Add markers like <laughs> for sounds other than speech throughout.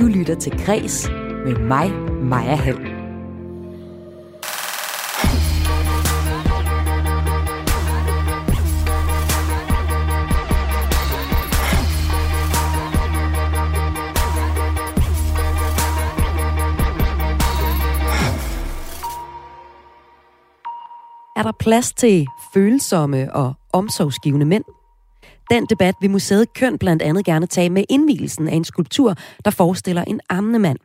Du lytter til Græs med mig, Maja Hall. Er der plads til følsomme og omsorgsgivende mænd? Den debat vil museet Køn blandt andet gerne tage med indvielsen af en skulptur, der forestiller en ammende mand.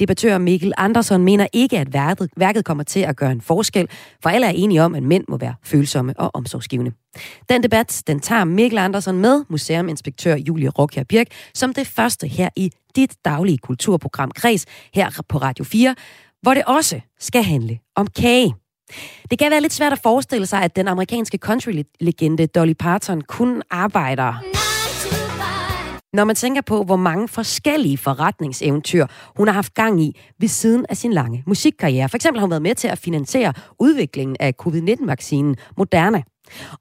Debattør Mikkel Andersson mener ikke, at værket, værket kommer til at gøre en forskel, for alle er enige om, at mænd må være følsomme og omsorgsgivende. Den debat, den tager Mikkel Andersson med, museuminspektør Julie Rockher Birk, som det første her i dit daglige kulturprogram Kreds her på Radio 4, hvor det også skal handle om kage. Det kan være lidt svært at forestille sig, at den amerikanske country-legende Dolly Parton kun arbejder når man tænker på, hvor mange forskellige forretningseventyr hun har haft gang i ved siden af sin lange musikkarriere. For eksempel har hun været med til at finansiere udviklingen af covid-19-vaccinen Moderna.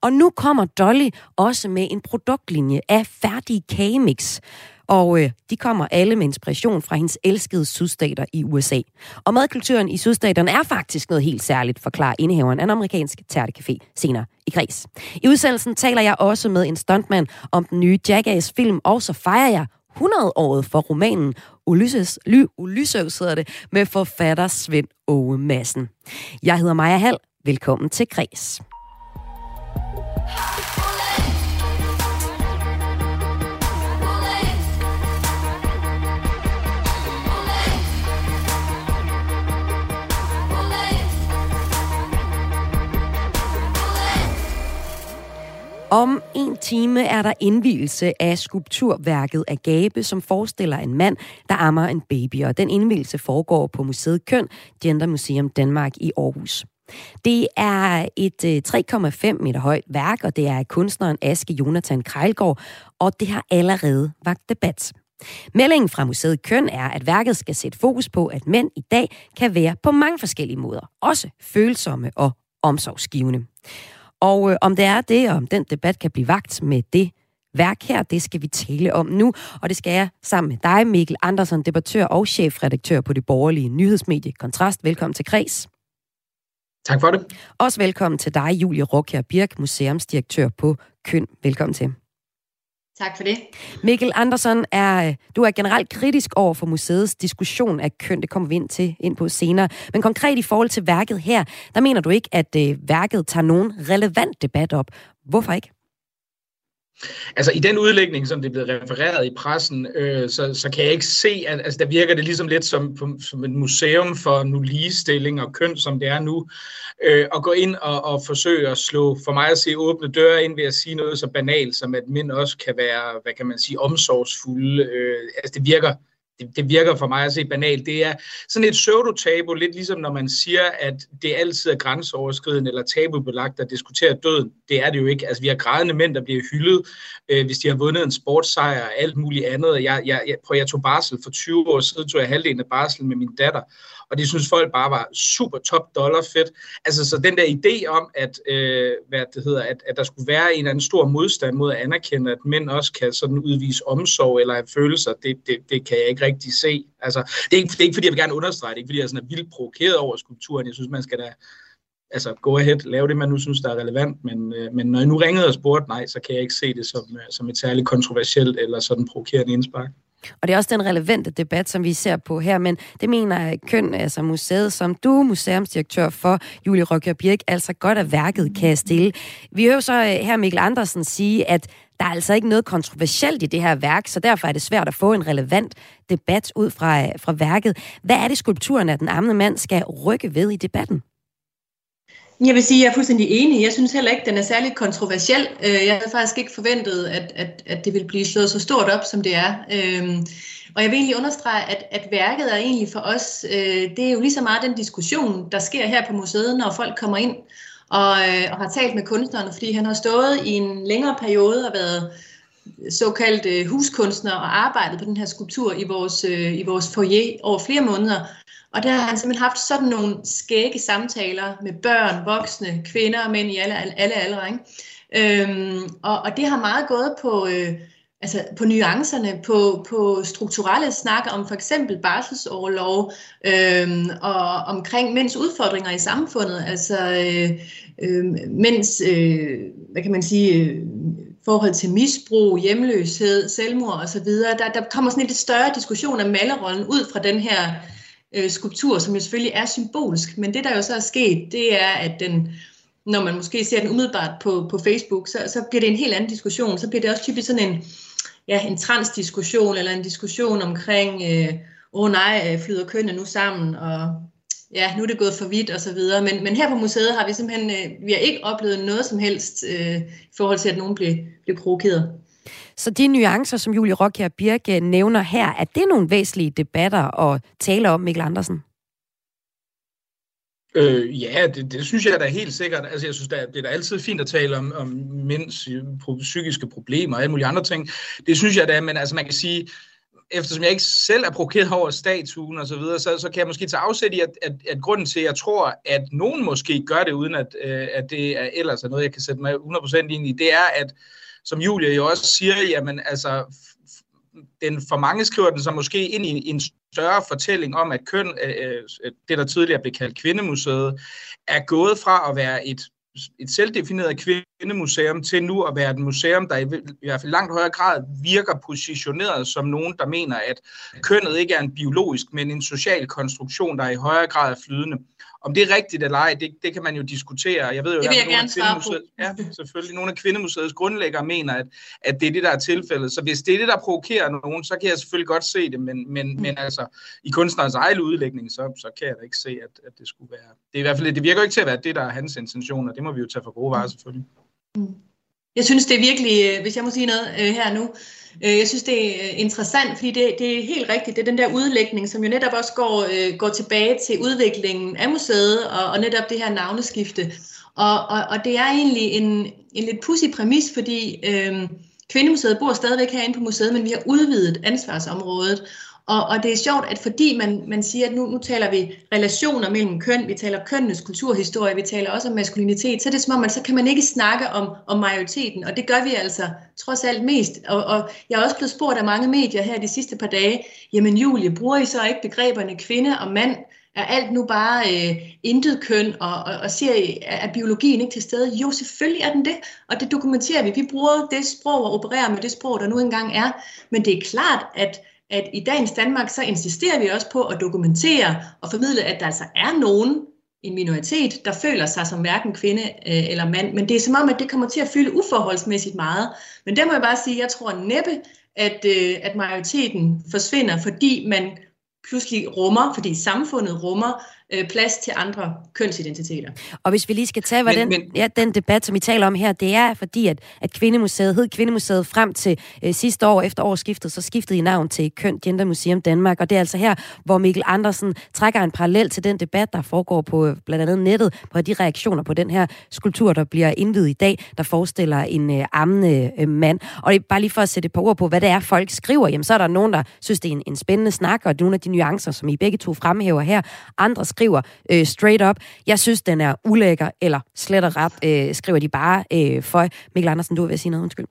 Og nu kommer Dolly også med en produktlinje af færdige kagemix, og øh, de kommer alle med inspiration fra hendes elskede sydstater i USA. Og madkulturen i sydstaterne er faktisk noget helt særligt, forklarer indehaveren af en amerikansk tærtecafé senere i Græs. I udsendelsen taler jeg også med en stuntmand om den nye Jackass-film, og så fejrer jeg 100-året for romanen Ulysses, Ly, Ulysses hedder det, med forfatter Svend Åge Madsen. Jeg hedder Maja Hall. Velkommen til Græs. Om en time er der indvielse af skulpturværket Agape, som forestiller en mand, der ammer en baby. Og den indvielse foregår på Museet Køn, Gender Museum Danmark i Aarhus. Det er et øh, 3,5 meter højt værk, og det er kunstneren Aske Jonathan Krejlgaard, og det har allerede vagt debat. Meldingen fra Museet Køn er, at værket skal sætte fokus på, at mænd i dag kan være på mange forskellige måder, også følsomme og omsorgsgivende. Og øh, om det er det, og om den debat kan blive vagt med det værk her, det skal vi tale om nu. Og det skal jeg sammen med dig, Mikkel Andersen, debattør og chefredaktør på det borgerlige nyhedsmedie Kontrast. Velkommen til Kreds. Tak for det. Også velkommen til dig, Julie Rockjær Birk, museumsdirektør på Køn. Velkommen til. Tak for det. Mikkel Andersen, er, øh, du er generelt kritisk over for museets diskussion af køn. Det kommer vi ind til ind på senere. Men konkret i forhold til værket her, der mener du ikke, at øh, værket tager nogen relevant debat op. Hvorfor ikke? Altså i den udlægning, som det er blevet refereret i pressen, øh, så, så kan jeg ikke se, at altså, der virker det ligesom lidt som, som et museum for nu ligestilling og køn, som det er nu, øh, at gå ind og, og forsøge at slå, for mig at se, åbne døre ind ved at sige noget så banalt, som at mænd også kan være, hvad kan man sige, omsorgsfulde. Øh, altså det virker, det, det virker for mig at se banalt. Det er sådan et pseudo-tabu, lidt ligesom når man siger, at det altid er grænseoverskridende eller tabubelagt at diskutere døden. Det er det jo ikke. Altså, vi har grædende mænd, der bliver hyldet, øh, hvis de har vundet en sportssejr og alt muligt andet. Jeg, jeg, jeg, prøv, jeg tog barsel for 20 år siden, tog jeg halvdelen af barsel med min datter, og det synes folk bare var super top dollar fedt. Altså, så den der idé om, at, øh, hvad det hedder, at, at der skulle være en eller anden stor modstand mod at anerkende, at mænd også kan sådan udvise omsorg eller have følelser, det, det, det kan jeg ikke rigtig se. Altså, det, er ikke, det er ikke, fordi jeg vil gerne understrege det, ikke fordi jeg er sådan er vildt provokeret over skulpturen. Jeg synes, man skal da altså, go ahead, lave det, man nu synes, der er relevant, men, øh, men når jeg nu ringede og spurgte, nej, så kan jeg ikke se det som, øh, som et særligt kontroversielt eller sådan provokerende indspark. Og det er også den relevante debat, som vi ser på her, men det mener Køn, altså museet, som du, museumsdirektør for Julie Røkker Birk, altså godt at værket kan stille. Vi hører så øh, her Mikkel Andersen sige, at der er altså ikke noget kontroversielt i det her værk, så derfor er det svært at få en relevant debat ud fra, øh, fra værket. Hvad er det, skulpturen af den amne mand skal rykke ved i debatten? Jeg vil sige, at jeg er fuldstændig enig. Jeg synes heller ikke, at den er særlig kontroversiel. Øh, jeg havde faktisk ikke forventet, at, at, at det ville blive slået så stort op, som det er. Øhm, og jeg vil egentlig understrege, at, at værket er egentlig for os, øh, det er jo lige så meget den diskussion, der sker her på museet, når folk kommer ind og, øh, og har talt med kunstneren, fordi han har stået i en længere periode og været såkaldt øh, huskunstner og arbejdet på den her skulptur i vores, øh, i vores foyer over flere måneder. Og der har han simpelthen haft sådan nogle skægge samtaler med børn, voksne, kvinder og mænd i alle, alle aldre. Ikke? Øhm, og, og det har meget gået på, øh, altså på nuancerne, på, på strukturelle snakker om for eksempel barselsoverlov øh, og omkring mænds udfordringer i samfundet, altså øh, øh, mænds, øh, hvad kan man sige, øh, forhold til misbrug, hjemløshed, selvmord osv. Der, der kommer sådan en lidt større diskussion af malerrollen ud fra den her øh, skulptur, som jo selvfølgelig er symbolsk, men det der jo så er sket, det er, at den når man måske ser den umiddelbart på, på Facebook, så, så bliver det en helt anden diskussion. Så bliver det også typisk sådan en, ja, en transdiskussion, eller en diskussion omkring, øh, oh, nej, øh, flyder kønne nu sammen, og ja, nu er det gået for vidt og så videre. Men, men her på museet har vi simpelthen, øh, vi har ikke oplevet noget som helst øh, i forhold til, at nogen blev, blev provokeret. Så de nuancer, som Julie Rockher Birke nævner her, er det nogle væsentlige debatter at tale om, Mikkel Andersen? Øh, ja, det, det synes jeg da helt sikkert. Altså, jeg synes, det er, det er da altid fint at tale om, om mænds øh, psykiske problemer og alle mulige andre ting. Det synes jeg da, men altså, man kan sige, eftersom jeg ikke selv er provokeret over statuen og så videre, så, så kan jeg måske tage afsæt i, at, at, at grunden til, at jeg tror, at nogen måske gør det, uden at, øh, at det er ellers er noget, jeg kan sætte mig 100% ind i, det er, at som Julia jo også siger, jamen altså, den for mange skriver den så måske ind i en større fortælling om, at køn, øh, øh, det der tidligere blev kaldt Kvindemuseet, er gået fra at være et, et selvdefineret kvindemuseum til nu at være et museum, der i, i hvert fald langt højere grad virker positioneret som nogen, der mener, at kønnet ikke er en biologisk, men en social konstruktion, der i højere grad er flydende. Om det er rigtigt eller ej, det, det kan man jo diskutere. Jeg ved jo, det vil jeg gerne svare på. Ja, selvfølgelig. Nogle af Kvindemuseets grundlæggere mener, at, at det er det, der er tilfældet. Så hvis det er det, der provokerer nogen, så kan jeg selvfølgelig godt se det, men, men, mm. men altså, i kunstnerens egen udlægning, så, så kan jeg da ikke se, at, at det skulle være... Det, er i hvert fald, det virker ikke til at være det, der er hans intentioner. Det må vi jo tage for gode varer, selvfølgelig. Mm. Jeg synes, det er virkelig, øh, hvis jeg må sige noget øh, her nu, øh, jeg synes, det er øh, interessant, fordi det, det er helt rigtigt. Det er den der udlægning, som jo netop også går, øh, går tilbage til udviklingen af museet og, og netop det her navneskifte. Og, og, og det er egentlig en, en lidt pussy præmis, fordi øh, Kvindemuseet bor stadigvæk herinde på museet, men vi har udvidet ansvarsområdet. Og, og det er sjovt, at fordi man, man siger, at nu, nu taler vi relationer mellem køn, vi taler kønnenes kulturhistorie, vi taler også om maskulinitet, så er det som om, at så kan man ikke snakke om, om majoriteten, og det gør vi altså trods alt mest. Og, og jeg er også blevet spurgt af mange medier her de sidste par dage, jamen Julie, bruger I så ikke begreberne kvinde og mand? Er alt nu bare øh, intet køn, og, og, og siger I, er biologien ikke til stede? Jo, selvfølgelig er den det, og det dokumenterer vi. Vi bruger det sprog og opererer med det sprog, der nu engang er. Men det er klart, at at i dagens Danmark, så insisterer vi også på at dokumentere og formidle, at der altså er nogen, en minoritet, der føler sig som hverken kvinde øh, eller mand. Men det er som om, at det kommer til at fylde uforholdsmæssigt meget. Men der må jeg bare sige, at jeg tror næppe, at, øh, at majoriteten forsvinder, fordi man pludselig rummer, fordi samfundet rummer øh, plads til andre kønsidentiteter. Og hvis vi lige skal tage, hvad men, den, men... Ja, den debat, som vi taler om her, det er fordi, at, at Kvindemuseet hed Kvindemuseet frem til øh, sidste år efter årsskiftet, så skiftede I navn til Køn Gender Museum Danmark, og det er altså her, hvor Mikkel Andersen trækker en parallel til den debat, der foregår på øh, blandt andet nettet, på de reaktioner på den her skulptur, der bliver indvidet i dag, der forestiller en øh, ammende øh, mand. Og det er bare lige for at sætte et par ord på, hvad det er, folk skriver, jamen så er der nogen, der synes, det er en, en spændende snak, og nogle af de nuancer, som I begge to fremhæver her. Andre skriver øh, straight up, jeg synes, den er ulækker, eller slet og ret, øh, skriver de bare øh, for. Mikkel Andersen, du vil sige noget, undskyld.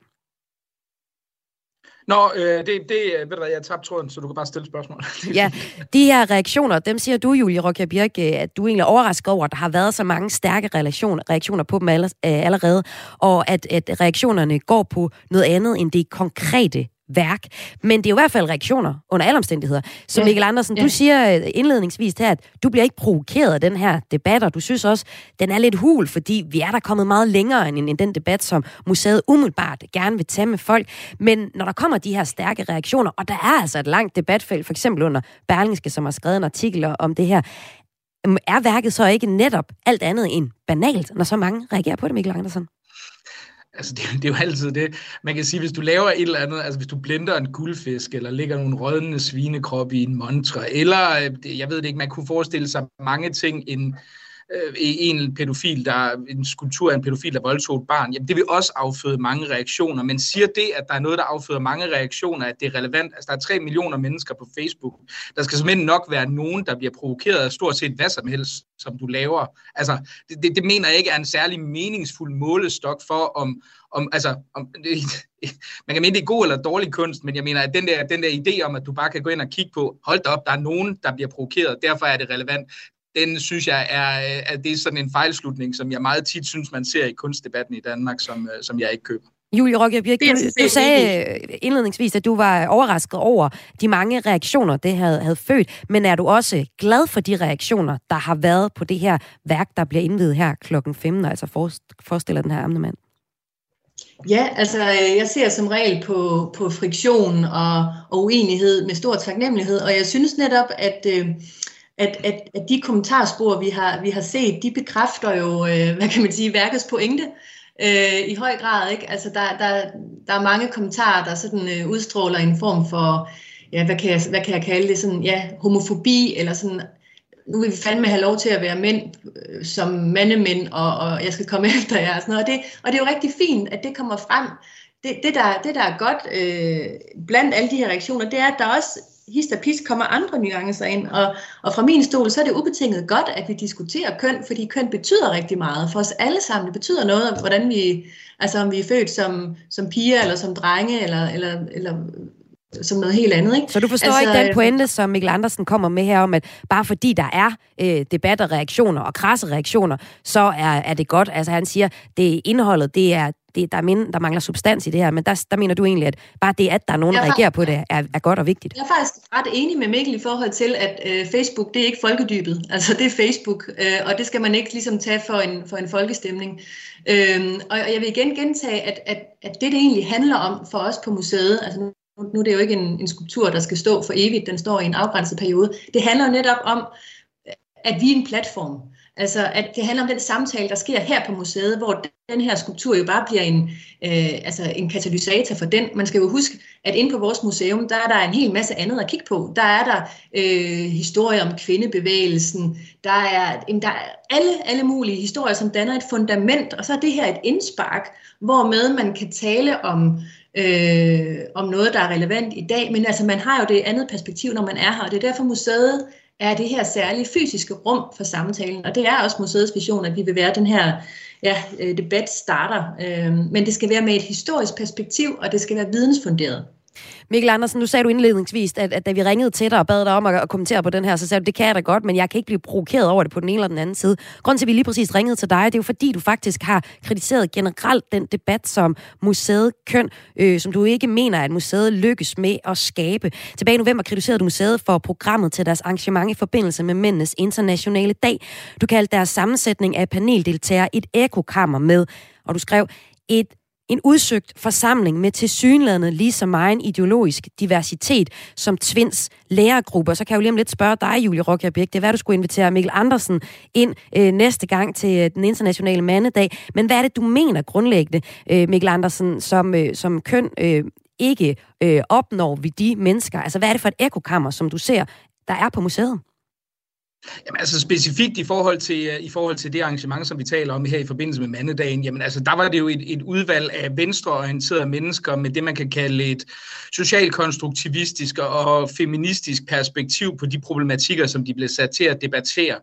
Nå, øh, det, det, ved du hvad, jeg har tabt tråden, så du kan bare stille spørgsmål. <laughs> ja, de her reaktioner, dem siger du, Julie Rokia Birk, øh, at du egentlig er overrasket over, at der har været så mange stærke reaktioner, reaktioner på dem øh, allerede, og at, at reaktionerne går på noget andet end det konkrete værk. Men det er jo i hvert fald reaktioner under alle omstændigheder. Så ja. Mikkel Andersen, ja. du siger øh, indledningsvis her, at du bliver ikke provokeret af den her debat, og du synes også, den er lidt hul, fordi vi er der kommet meget længere end, end den debat, som museet umiddelbart gerne vil tage med folk. Men når der kommer de her stærke reaktioner, og der er altså et langt debatfelt, for eksempel under Berlingske, som har skrevet en artikel om det her, er værket så ikke netop alt andet end banalt, når så mange reagerer på det, Mikkel Andersen? Altså, det, det er jo altid det. Man kan sige, hvis du laver et eller andet, altså hvis du blender en guldfisk, eller lægger nogle rødne svinekrop i en montre, eller, øh, jeg ved det ikke, man kunne forestille sig mange ting, en, øh, en pædofil, der en skulptur af en pædofil, der voldtog et barn, jamen det vil også afføde mange reaktioner. Men siger det, at der er noget, der afføder mange reaktioner, at det er relevant? Altså der er 3 millioner mennesker på Facebook. Der skal simpelthen nok være nogen, der bliver provokeret af stort set hvad som helst, som du laver. Altså det, det, det mener jeg ikke er en særlig meningsfuld målestok for, om, om, altså, om, <laughs> man kan mene, det er god eller dårlig kunst, men jeg mener, at den der, den der idé om, at du bare kan gå ind og kigge på, hold da op, der er nogen, der bliver provokeret, derfor er det relevant, den synes jeg er, at det er sådan en fejlslutning, som jeg meget tit synes, man ser i kunstdebatten i Danmark, som, som jeg ikke køber. Julie Rokke du, du sagde indledningsvis, at du var overrasket over de mange reaktioner, det havde, havde født, men er du også glad for de reaktioner, der har været på det her værk, der bliver indvidet her klokken 15, altså forestiller den her amnemand? Ja, altså øh, jeg ser som regel på, på friktion og, og uenighed med stor taknemmelighed, og jeg synes netop, at, øh, at, at, at de kommentarspor, vi har, vi har set, de bekræfter jo, øh, hvad kan man sige, værkets pointe øh, i høj grad. Ikke? Altså der, der, der er mange kommentarer, der sådan øh, udstråler en form for, ja, hvad kan, jeg, hvad kan jeg kalde det, sådan, ja, homofobi, eller sådan nu vil vi fandme have lov til at være mænd øh, som mandemænd, og, og jeg skal komme <laughs> efter jer og sådan noget. Og det, og det er jo rigtig fint, at det kommer frem. Det, det, der, det der er godt øh, blandt alle de her reaktioner, det er, at der også hist og pis kommer andre nuancer ind. Og, og fra min stol, så er det ubetinget godt, at vi diskuterer køn, fordi køn betyder rigtig meget for os alle sammen. Det betyder noget, hvordan vi, altså om vi er født som, som piger, eller som drenge, eller, eller, eller som noget helt andet. Ikke? Så du forstår altså, ikke den øh, pointe, som Mikkel Andersen kommer med her om, at bare fordi der er øh, debat og reaktioner og krasse reaktioner, så er, er det godt. Altså han siger, det indholdet, det er, det, der, er mind, der mangler substans i det her, men der, der mener du egentlig, at bare det, at der er nogen, der reagerer på det, er, er godt og vigtigt. Jeg er faktisk ret enig med Mikkel i forhold til, at øh, Facebook, det er ikke folkedybet. Altså det er Facebook, øh, og det skal man ikke ligesom tage for en, for en folkestemning. Øh, og jeg vil igen gentage, at, at, at det, det egentlig handler om for os på museet, altså nu er det jo ikke en, en skulptur, der skal stå for evigt, den står i en afgrænset periode. Det handler jo netop om, at vi er en platform. Altså, at det handler om den samtale, der sker her på museet, hvor den her skulptur jo bare bliver en, øh, altså en katalysator for den. Man skal jo huske, at inde på vores museum, der er der en hel masse andet at kigge på. Der er der øh, historier om kvindebevægelsen, der er, der er alle, alle mulige historier, som danner et fundament, og så er det her et indspark, hvormed man kan tale om øh, om noget, der er relevant i dag, men altså man har jo det andet perspektiv, når man er her, og det er derfor museet er det her særlige fysiske rum for samtalen, og det er også museets vision, at vi vil være den her ja, øh, debat starter, øhm, men det skal være med et historisk perspektiv, og det skal være vidensfunderet. Mikkel Andersen, nu sagde du indledningsvis, at, at da vi ringede til dig og bad dig om at, at kommentere på den her, så sagde du, det kan jeg da godt, men jeg kan ikke blive provokeret over det på den ene eller den anden side. Grunden til, at vi lige præcis ringede til dig, det er jo fordi, du faktisk har kritiseret generelt den debat, som museet køn, øh, som du ikke mener, at museet lykkes med at skabe. Tilbage i november kritiserede du museet for programmet til deres arrangement i forbindelse med Mændenes Internationale Dag. Du kaldte deres sammensætning af paneldeltagere et ekokammer med, og du skrev, et en udsøgt forsamling med tilsyneladende lige så meget ideologisk diversitet som Tvinds lærergrupper. Så kan jeg jo lige om lidt spørge dig, Julie Rokjabæk. Det er hvad du skulle invitere Mikkel Andersen ind øh, næste gang til øh, den internationale mandedag. Men hvad er det, du mener grundlæggende, øh, Mikkel Andersen, som, øh, som køn øh, ikke øh, opnår vi de mennesker? Altså, hvad er det for et ekokammer, som du ser, der er på museet? Jamen altså specifikt i forhold, til, øh, i forhold til det arrangement, som vi taler om her i forbindelse med mandedagen, jamen altså der var det jo et, et udvalg af venstreorienterede mennesker med det, man kan kalde et socialkonstruktivistisk og feministisk perspektiv på de problematikker, som de blev sat til at debattere.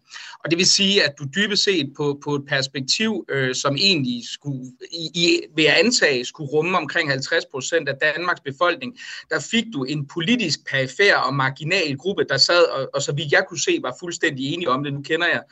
Og det vil sige, at du dybest set på, på et perspektiv, øh, som egentlig skulle, i, i, ved at antage, skulle rumme omkring 50 procent af Danmarks befolkning, der fik du en politisk perifer og marginal gruppe, der sad, og, og så vidt jeg kunne se, var fuldstændig fuldstændig enige om det. Nu kender jeg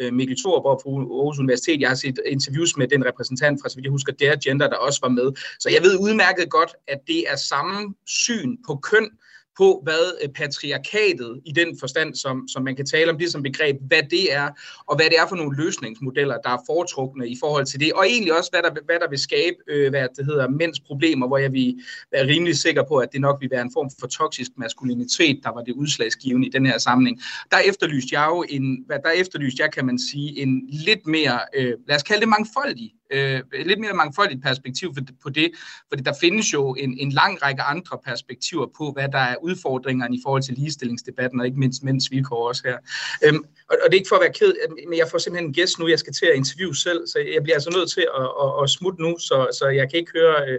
øh, Mikkel Thorborg fra Aarhus Universitet. Jeg har set interviews med den repræsentant fra, så vidt jeg husker, der Gender, der også var med. Så jeg ved udmærket godt, at det er samme syn på køn, på, hvad øh, patriarkatet i den forstand, som, som man kan tale om det som begreb, hvad det er, og hvad det er for nogle løsningsmodeller, der er foretrukne i forhold til det, og egentlig også, hvad der, hvad der vil skabe, øh, hvad det hedder, mænds problemer, hvor jeg vil være rimelig sikker på, at det nok vil være en form for toksisk maskulinitet, der var det udslagsgivende i den her samling. Der efterlyste jeg jo en, hvad der efterlyste jeg, kan man sige, en lidt mere, øh, lad os kalde det mangfoldig øh, lidt mere mangfoldigt perspektiv på det, fordi der findes jo en, en lang række andre perspektiver på, hvad der er udfordringerne i forhold til ligestillingsdebatten, og ikke mindst mænds vilkår også her. Øhm, og, og det er ikke for at være ked, øhm, men jeg får simpelthen en gæst nu, jeg skal til at interviewe selv, så jeg bliver altså nødt til at, at, at smutte nu, så, så jeg kan ikke høre... Øh,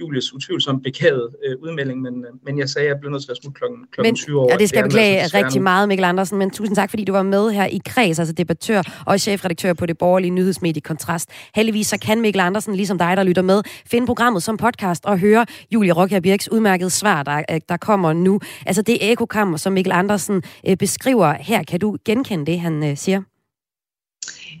Julies utvivlsomt begavet øh, udmelding, men, øh, men jeg sagde, at jeg blev nødt til at smutte klokken, klokken 20 år. Ja, det skal jeg beklage rigtig meget, Mikkel Andersen, men tusind tak, fordi du var med her i Kreds, altså debattør og chefredaktør på det borgerlige nyhedsmedie Kontrast. Heldigvis så kan Mikkel Andersen, ligesom dig, der lytter med, finde programmet som podcast og høre Julie Rockja Birks udmærkede svar, der, øh, der kommer nu. Altså det ekokammer, som Mikkel Andersen øh, beskriver her, kan du genkende det, han øh, siger?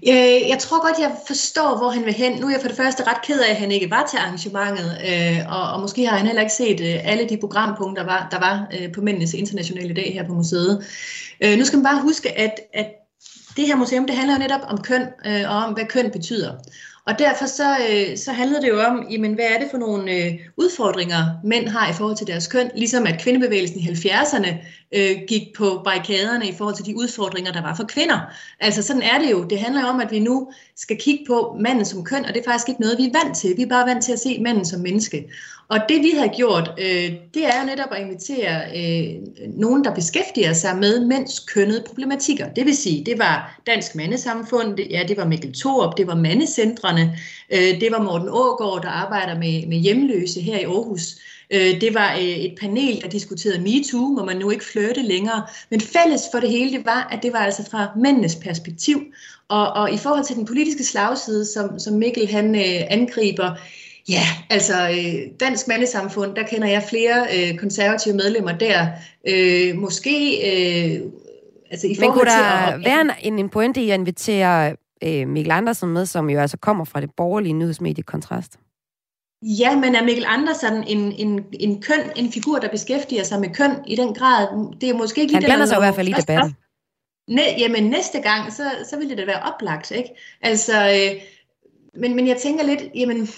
Øh, jeg tror godt, jeg forstår, hvor han vil hen. Nu er jeg for det første ret ked af, at han ikke var til arrangementet, øh, og, og måske har han heller ikke set øh, alle de programpunkter, der var, der var øh, på Mændenes Internationale Dag her på museet. Øh, nu skal man bare huske, at, at det her museum, det handler jo netop om køn, øh, og om, hvad køn betyder. Og derfor så, øh, så handlede det jo om, jamen, hvad er det for nogle øh, udfordringer, mænd har i forhold til deres køn, ligesom at kvindebevægelsen i 70'erne øh, gik på barrikaderne i forhold til de udfordringer, der var for kvinder. Altså sådan er det jo. Det handler jo om, at vi nu skal kigge på manden som køn, og det er faktisk ikke noget, vi er vant til. Vi er bare vant til at se manden som menneske. Og det vi har gjort, øh, det er jo netop at invitere øh, nogen, der beskæftiger sig med mænds kønnede problematikker. Det vil sige, det var Dansk Mandesamfund, det, ja, det var Mikkel Thorup, det var Mandecentrene, øh, det var Morten Ågård, der arbejder med, med hjemløse her i Aarhus. Øh, det var øh, et panel, der diskuterede MeToo, hvor man nu ikke flirte længere. Men fælles for det hele, det var, at det var altså fra mændenes perspektiv. Og, og i forhold til den politiske slagside, som, som Mikkel han øh, angriber, Ja, altså øh, Dansk Mandesamfund, der kender jeg flere øh, konservative medlemmer der. Øh, måske øh, altså i Men kunne der at, være en, en pointe i at invitere øh, Mikkel Andersen med, som jo altså kommer fra det borgerlige nyhedsmedie Kontrast? Ja, men er Mikkel Andersen en, en, en køn, en figur, der beskæftiger sig med køn i den grad? Det er måske ikke lige Han blander sig i hvert fald i debatten. Næ, jamen næste gang, så, så vil det da være oplagt, ikke? Altså, øh, men, men jeg tænker lidt, jamen,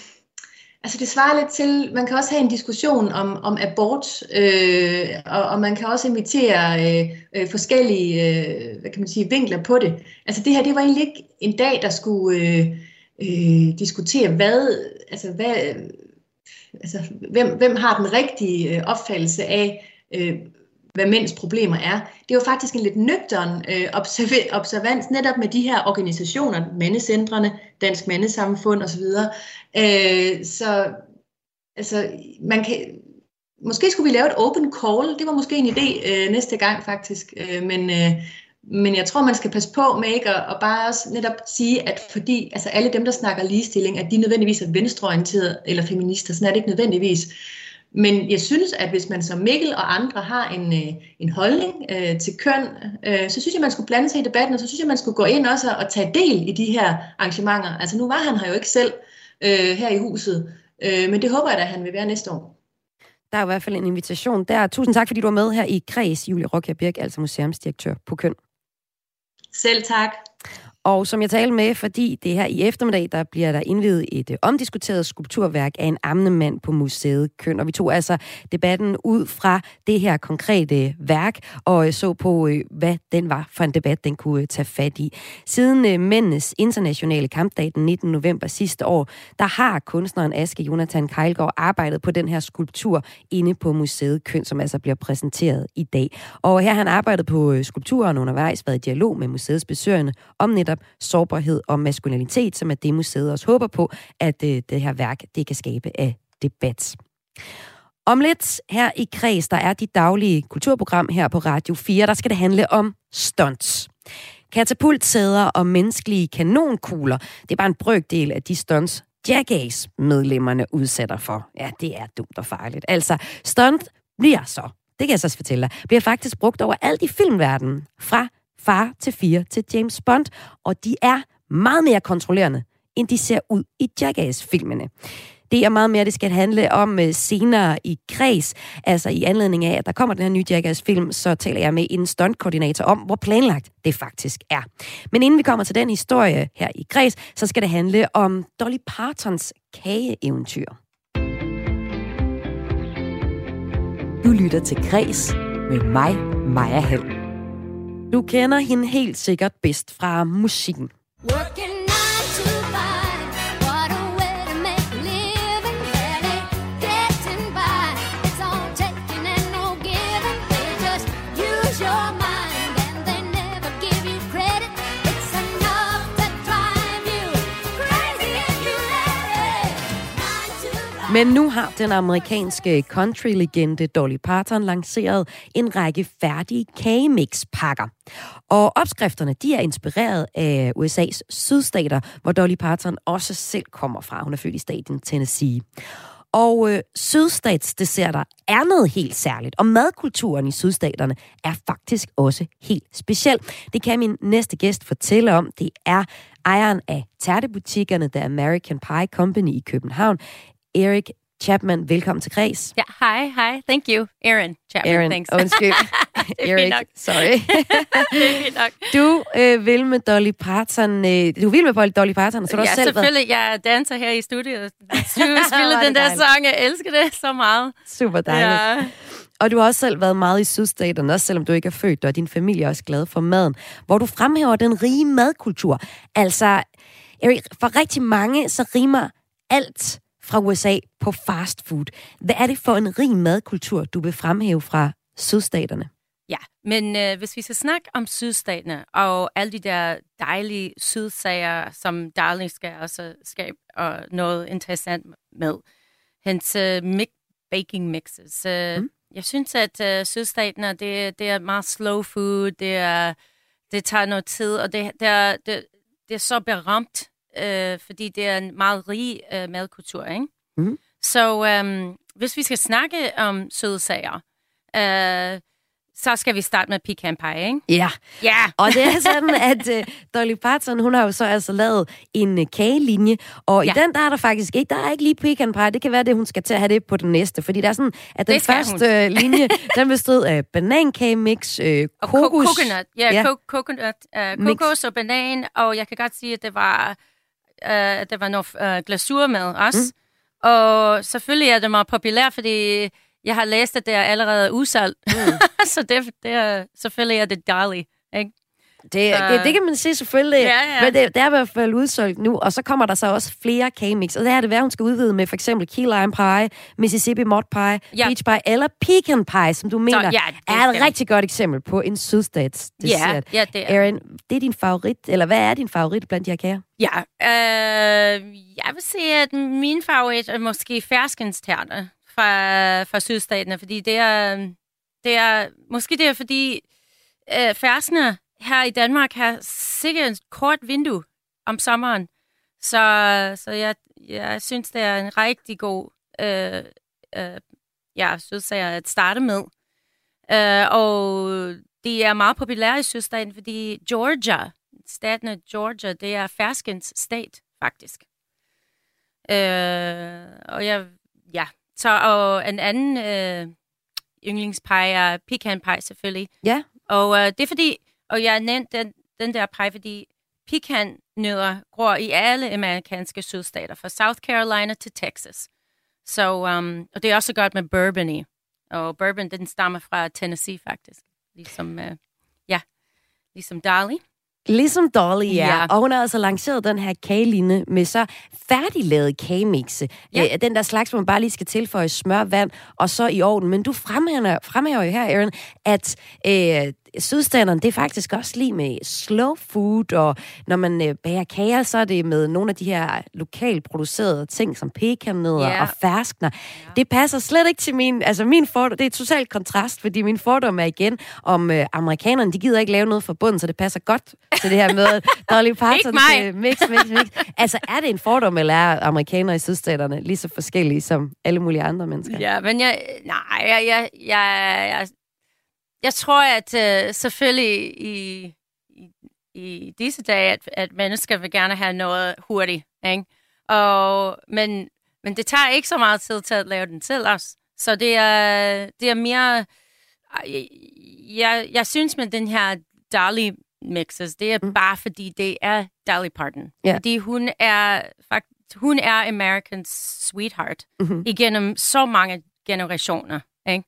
Altså det svarer lidt til, man kan også have en diskussion om, om abort, øh, og, og man kan også invitere øh, øh, forskellige øh, hvad kan man sige, vinkler på det. Altså det her, det var egentlig ikke en dag, der skulle øh, øh, diskutere, hvad, altså hvad, altså hvem, hvem har den rigtige øh, opfattelse af, øh, hvad mænds problemer er. Det er jo faktisk en lidt nøgtern øh, observ- observans netop med de her organisationer, mandecentrene, Dansk Mandesamfund osv. Øh, så altså, man kan, måske skulle vi lave et open call, det var måske en idé øh, næste gang faktisk, øh, men, øh, men jeg tror, man skal passe på med ikke at, bare også netop sige, at fordi altså alle dem, der snakker ligestilling, at de nødvendigvis er venstreorienterede eller feminister, sådan er det ikke nødvendigvis. Men jeg synes, at hvis man som Mikkel og andre har en, øh, en holdning øh, til køn, øh, så synes jeg, man skulle blande sig i debatten, og så synes jeg, man skulle gå ind også og tage del i de her arrangementer. Altså nu var han her jo ikke selv øh, her i huset, øh, men det håber jeg da, at han vil være næste år. Der er i hvert fald en invitation der. Tusind tak, fordi du var med her i Kreds, Julie Rokia Birk, altså museumsdirektør på Køn. Selv tak. Og som jeg talte med, fordi det her i eftermiddag, der bliver der indvidet et øh, omdiskuteret skulpturværk af en amnemand på museet Køn. Og vi tog altså debatten ud fra det her konkrete øh, værk, og øh, så på, hvad den var for en debat, den kunne tage fat i. Siden Mændenes internationale kampdag den 19. november sidste år, der har kunstneren Aske Jonathan Keilgaard arbejdet på den her skulptur inde på museet Køn, som altså bliver præsenteret i dag. Og her har han arbejdet på skulpturen undervejs, været i dialog med museets besøgende om netop netop sårbarhed og maskulinitet, som er det, museet også håber på, at øh, det her værk det kan skabe af debat. Om lidt her i Kreds, der er dit daglige kulturprogram her på Radio 4, der skal det handle om stunts. Katapultsæder og menneskelige kanonkugler, det er bare en brøkdel af de stunts, Jackass-medlemmerne udsætter for. Ja, det er dumt og farligt. Altså, stunt bliver så, det kan jeg så fortælle dig, bliver faktisk brugt over alt i filmverdenen. Fra Far til fire til James Bond, og de er meget mere kontrollerende, end de ser ud i Jackass-filmene. Det er meget mere, det skal handle om øh, senere i kreds. Altså i anledning af, at der kommer den her nye Jackass-film, så taler jeg med en stuntkoordinator om, hvor planlagt det faktisk er. Men inden vi kommer til den historie her i kreds, så skal det handle om Dolly Partons kageeventyr. Du lytter til Græs med mig, Maja Hall. Du kender hende helt sikkert bedst fra musikken. Working Men nu har den amerikanske country-legende Dolly Parton lanceret en række færdige kagemix-pakker. Og opskrifterne de er inspireret af USA's sydstater, hvor Dolly Parton også selv kommer fra. Hun er født i staten Tennessee. Og øh, sydstatsdesserter er noget helt særligt, og madkulturen i sydstaterne er faktisk også helt speciel. Det kan min næste gæst fortælle om. Det er ejeren af tærtebutikkerne The American Pie Company i København, Erik Chapman. Velkommen til Kreds. Ja, hej, hej. Thank you. Aaron Chapman, Aaron, thanks. undskyld. <laughs> <laughs> Erik, sorry. <laughs> er fint nok. Du øh, vil med Dolly Parton. Øh, du vil med Dolly Parton, så du ja, har selv selvfølgelig. Jeg danser her i studiet. Du spiller den der dejligt. sang. Jeg elsker det så meget. Super dejligt. Ja. Og du har også selv været meget i sydstaterne, også selvom du ikke er født, og din familie er også glad for maden, hvor du fremhæver den rige madkultur. Altså, Erik, for rigtig mange, så rimer alt fra USA på fast food. Hvad er det for en rig madkultur, du vil fremhæve fra sydstaterne? Ja, men øh, hvis vi skal snakke om sydstaterne og alle de der dejlige sydsager, som Darling skal også skabe og noget interessant med. Hans øh, mix, baking mixes. Øh, mm. Jeg synes, at øh, sydstaterne, det, det er meget slow food, det, er, det tager noget tid, og det, det, er, det, det er så berømt, øh, fordi det er en meget rig øh, madkultur, ikke? Mm. Så øh, hvis vi skal snakke om sødsager, øh, så skal vi starte med pecan pie, ikke? Ja, Ja! og det er sådan, at uh, Dolly Parton, hun har jo så altså lavet en uh, kagelinje, og ja. i den der er der faktisk ikke, der er ikke lige pecan pie, det kan være det, hun skal til at have det på den næste, fordi der er sådan, at den første uh, linje, <laughs> den bestod af banankagemix, uh, Og kokos, ko- coconut. Ja, Ja. ja. Co- coconut, uh, Mix. kokos og banan, og jeg kan godt sige, at det var, uh, der var noget uh, glasur med også. Mm. Og selvfølgelig er det meget populært, fordi jeg har læst, at det er allerede udsolgt. Mm. <laughs> så det, det er, selvfølgelig er det dejligt. Det, Så- det, det kan man sige selvfølgelig, Ja, ja. men det, det er i hvert fald udsolgt nu, og så kommer der så også flere kagemix, og det er det værd, hun skal udvide med for eksempel key lime pie, Mississippi mud pie, Ja. peach pie eller pecan pie, som du mener ja, det er et rigtig godt eksempel på en sydstats Ja, dessert. ja, det er. Aaron, det er din favorit, eller hvad er din favorit blandt de her kager? Ja, øh, jeg vil sige, at min favorit er måske ferskenstærter fra, fra sydstaterne, fordi det er, det er, måske det er fordi øh, ferskner her i Danmark har sikkert et kort vindue om sommeren, så, så jeg, jeg synes, det er en rigtig god øh, øh, ja, sydsager at starte med. Øh, og det er meget populære i sydstaten, fordi Georgia, staten af Georgia, det er ferskens stat, faktisk. Øh, og jeg, ja, så og en anden øh, yndlingspie er pecan pie selvfølgelig. Ja. Og øh, det er fordi, og jeg nævnte den, den der pie, fordi pekannødder gror i alle amerikanske sydstater, fra South Carolina til Texas. Så, um, og det er også godt med bourbon i. Og bourbon, den stammer fra Tennessee faktisk. Ligesom, øh, ja, ligesom Dolly. Ligesom Dolly, ja. Ja. Og hun har altså lanceret den her kagelinje med så færdiglavet kagemixe. Ja. Øh, den der slags, hvor man bare lige skal tilføje smør, vand, og så i orden. Men du fremhæver, fremhæver jo her, Aaron, at øh, sydstanderen, det er faktisk også lige med slow food, og når man øh, bager kager, så er det med nogle af de her lokalt producerede ting, som pekannødder Ja. og ferskner. Ja. Det passer slet ikke til min, altså min fordom, det er totalt kontrast, fordi min fordom er igen om øh, amerikanerne, de gider ikke lave noget fra bunden, så det passer godt til det her med Dolly <laughs> Parton til mix, mix, mix. Altså er det en fordom, eller er amerikanere i sydstaterne lige så forskellige som alle mulige andre mennesker? Ja, men jeg, nej, jeg, jeg, jeg, jeg, jeg tror, at uh, selvfølgelig i, i, i disse dage, at, at mennesker vil gerne have noget hurtigt, ikke? Og, men, men det tager ikke så meget tid til at lave den til os. Så det er, det er mere... Jeg, jeg, synes med den her Dolly mixes, det er mm. bare fordi, det er Dolly Parton. Ja. Fordi hun er faktisk hun er Americans sweetheart Mhm. igennem så mange generationer. Ikke?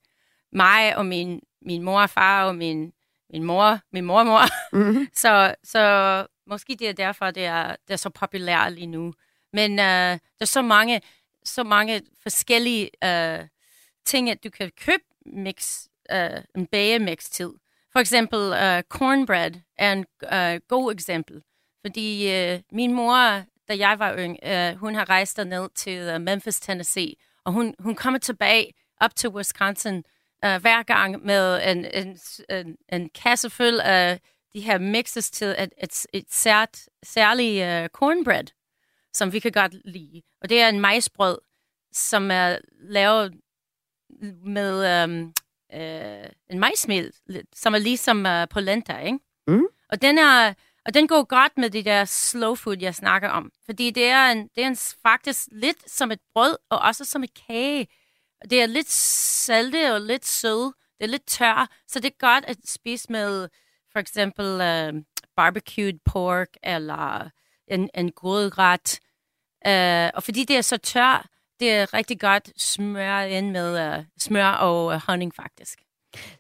Mig og min, min mor og far og min, min mor, min mormor. Mm-hmm. <laughs> Så, så måske det er derfor, det er, det er så populært lige nu. Men uh, der er så mange, så mange forskellige uh, ting, at du kan købe mix, uh, en bagemix til. For eksempel uh, cornbread er en uh, god eksempel. Fordi uh, min mor, da jeg var ung, uh, hun har rejst ned til uh, Memphis, Tennessee, Og hun, hun kommer tilbage op til Wisconsin uh, hver gang med en, en, en, en kasse fuld af de her mixes til et, et, et sært, særligt uh, cornbread, som vi kan godt lide. Og det er en majsbrød, som er lavet med um, uh, en majsmel, som er ligesom uh, polenta, ikke? Mm. Og den er og den går godt med det der slow food, jeg snakker om. Fordi det er, en, det er en, faktisk lidt som et brød, og også som et kage. Det er lidt salte og lidt sød. Det er lidt tør, så det er godt at spise med for eksempel uh, barbecued pork eller en, en grødret. Uh, øh, og fordi det er så tør, det er rigtig godt smør ind med uh, smør og uh, honning faktisk.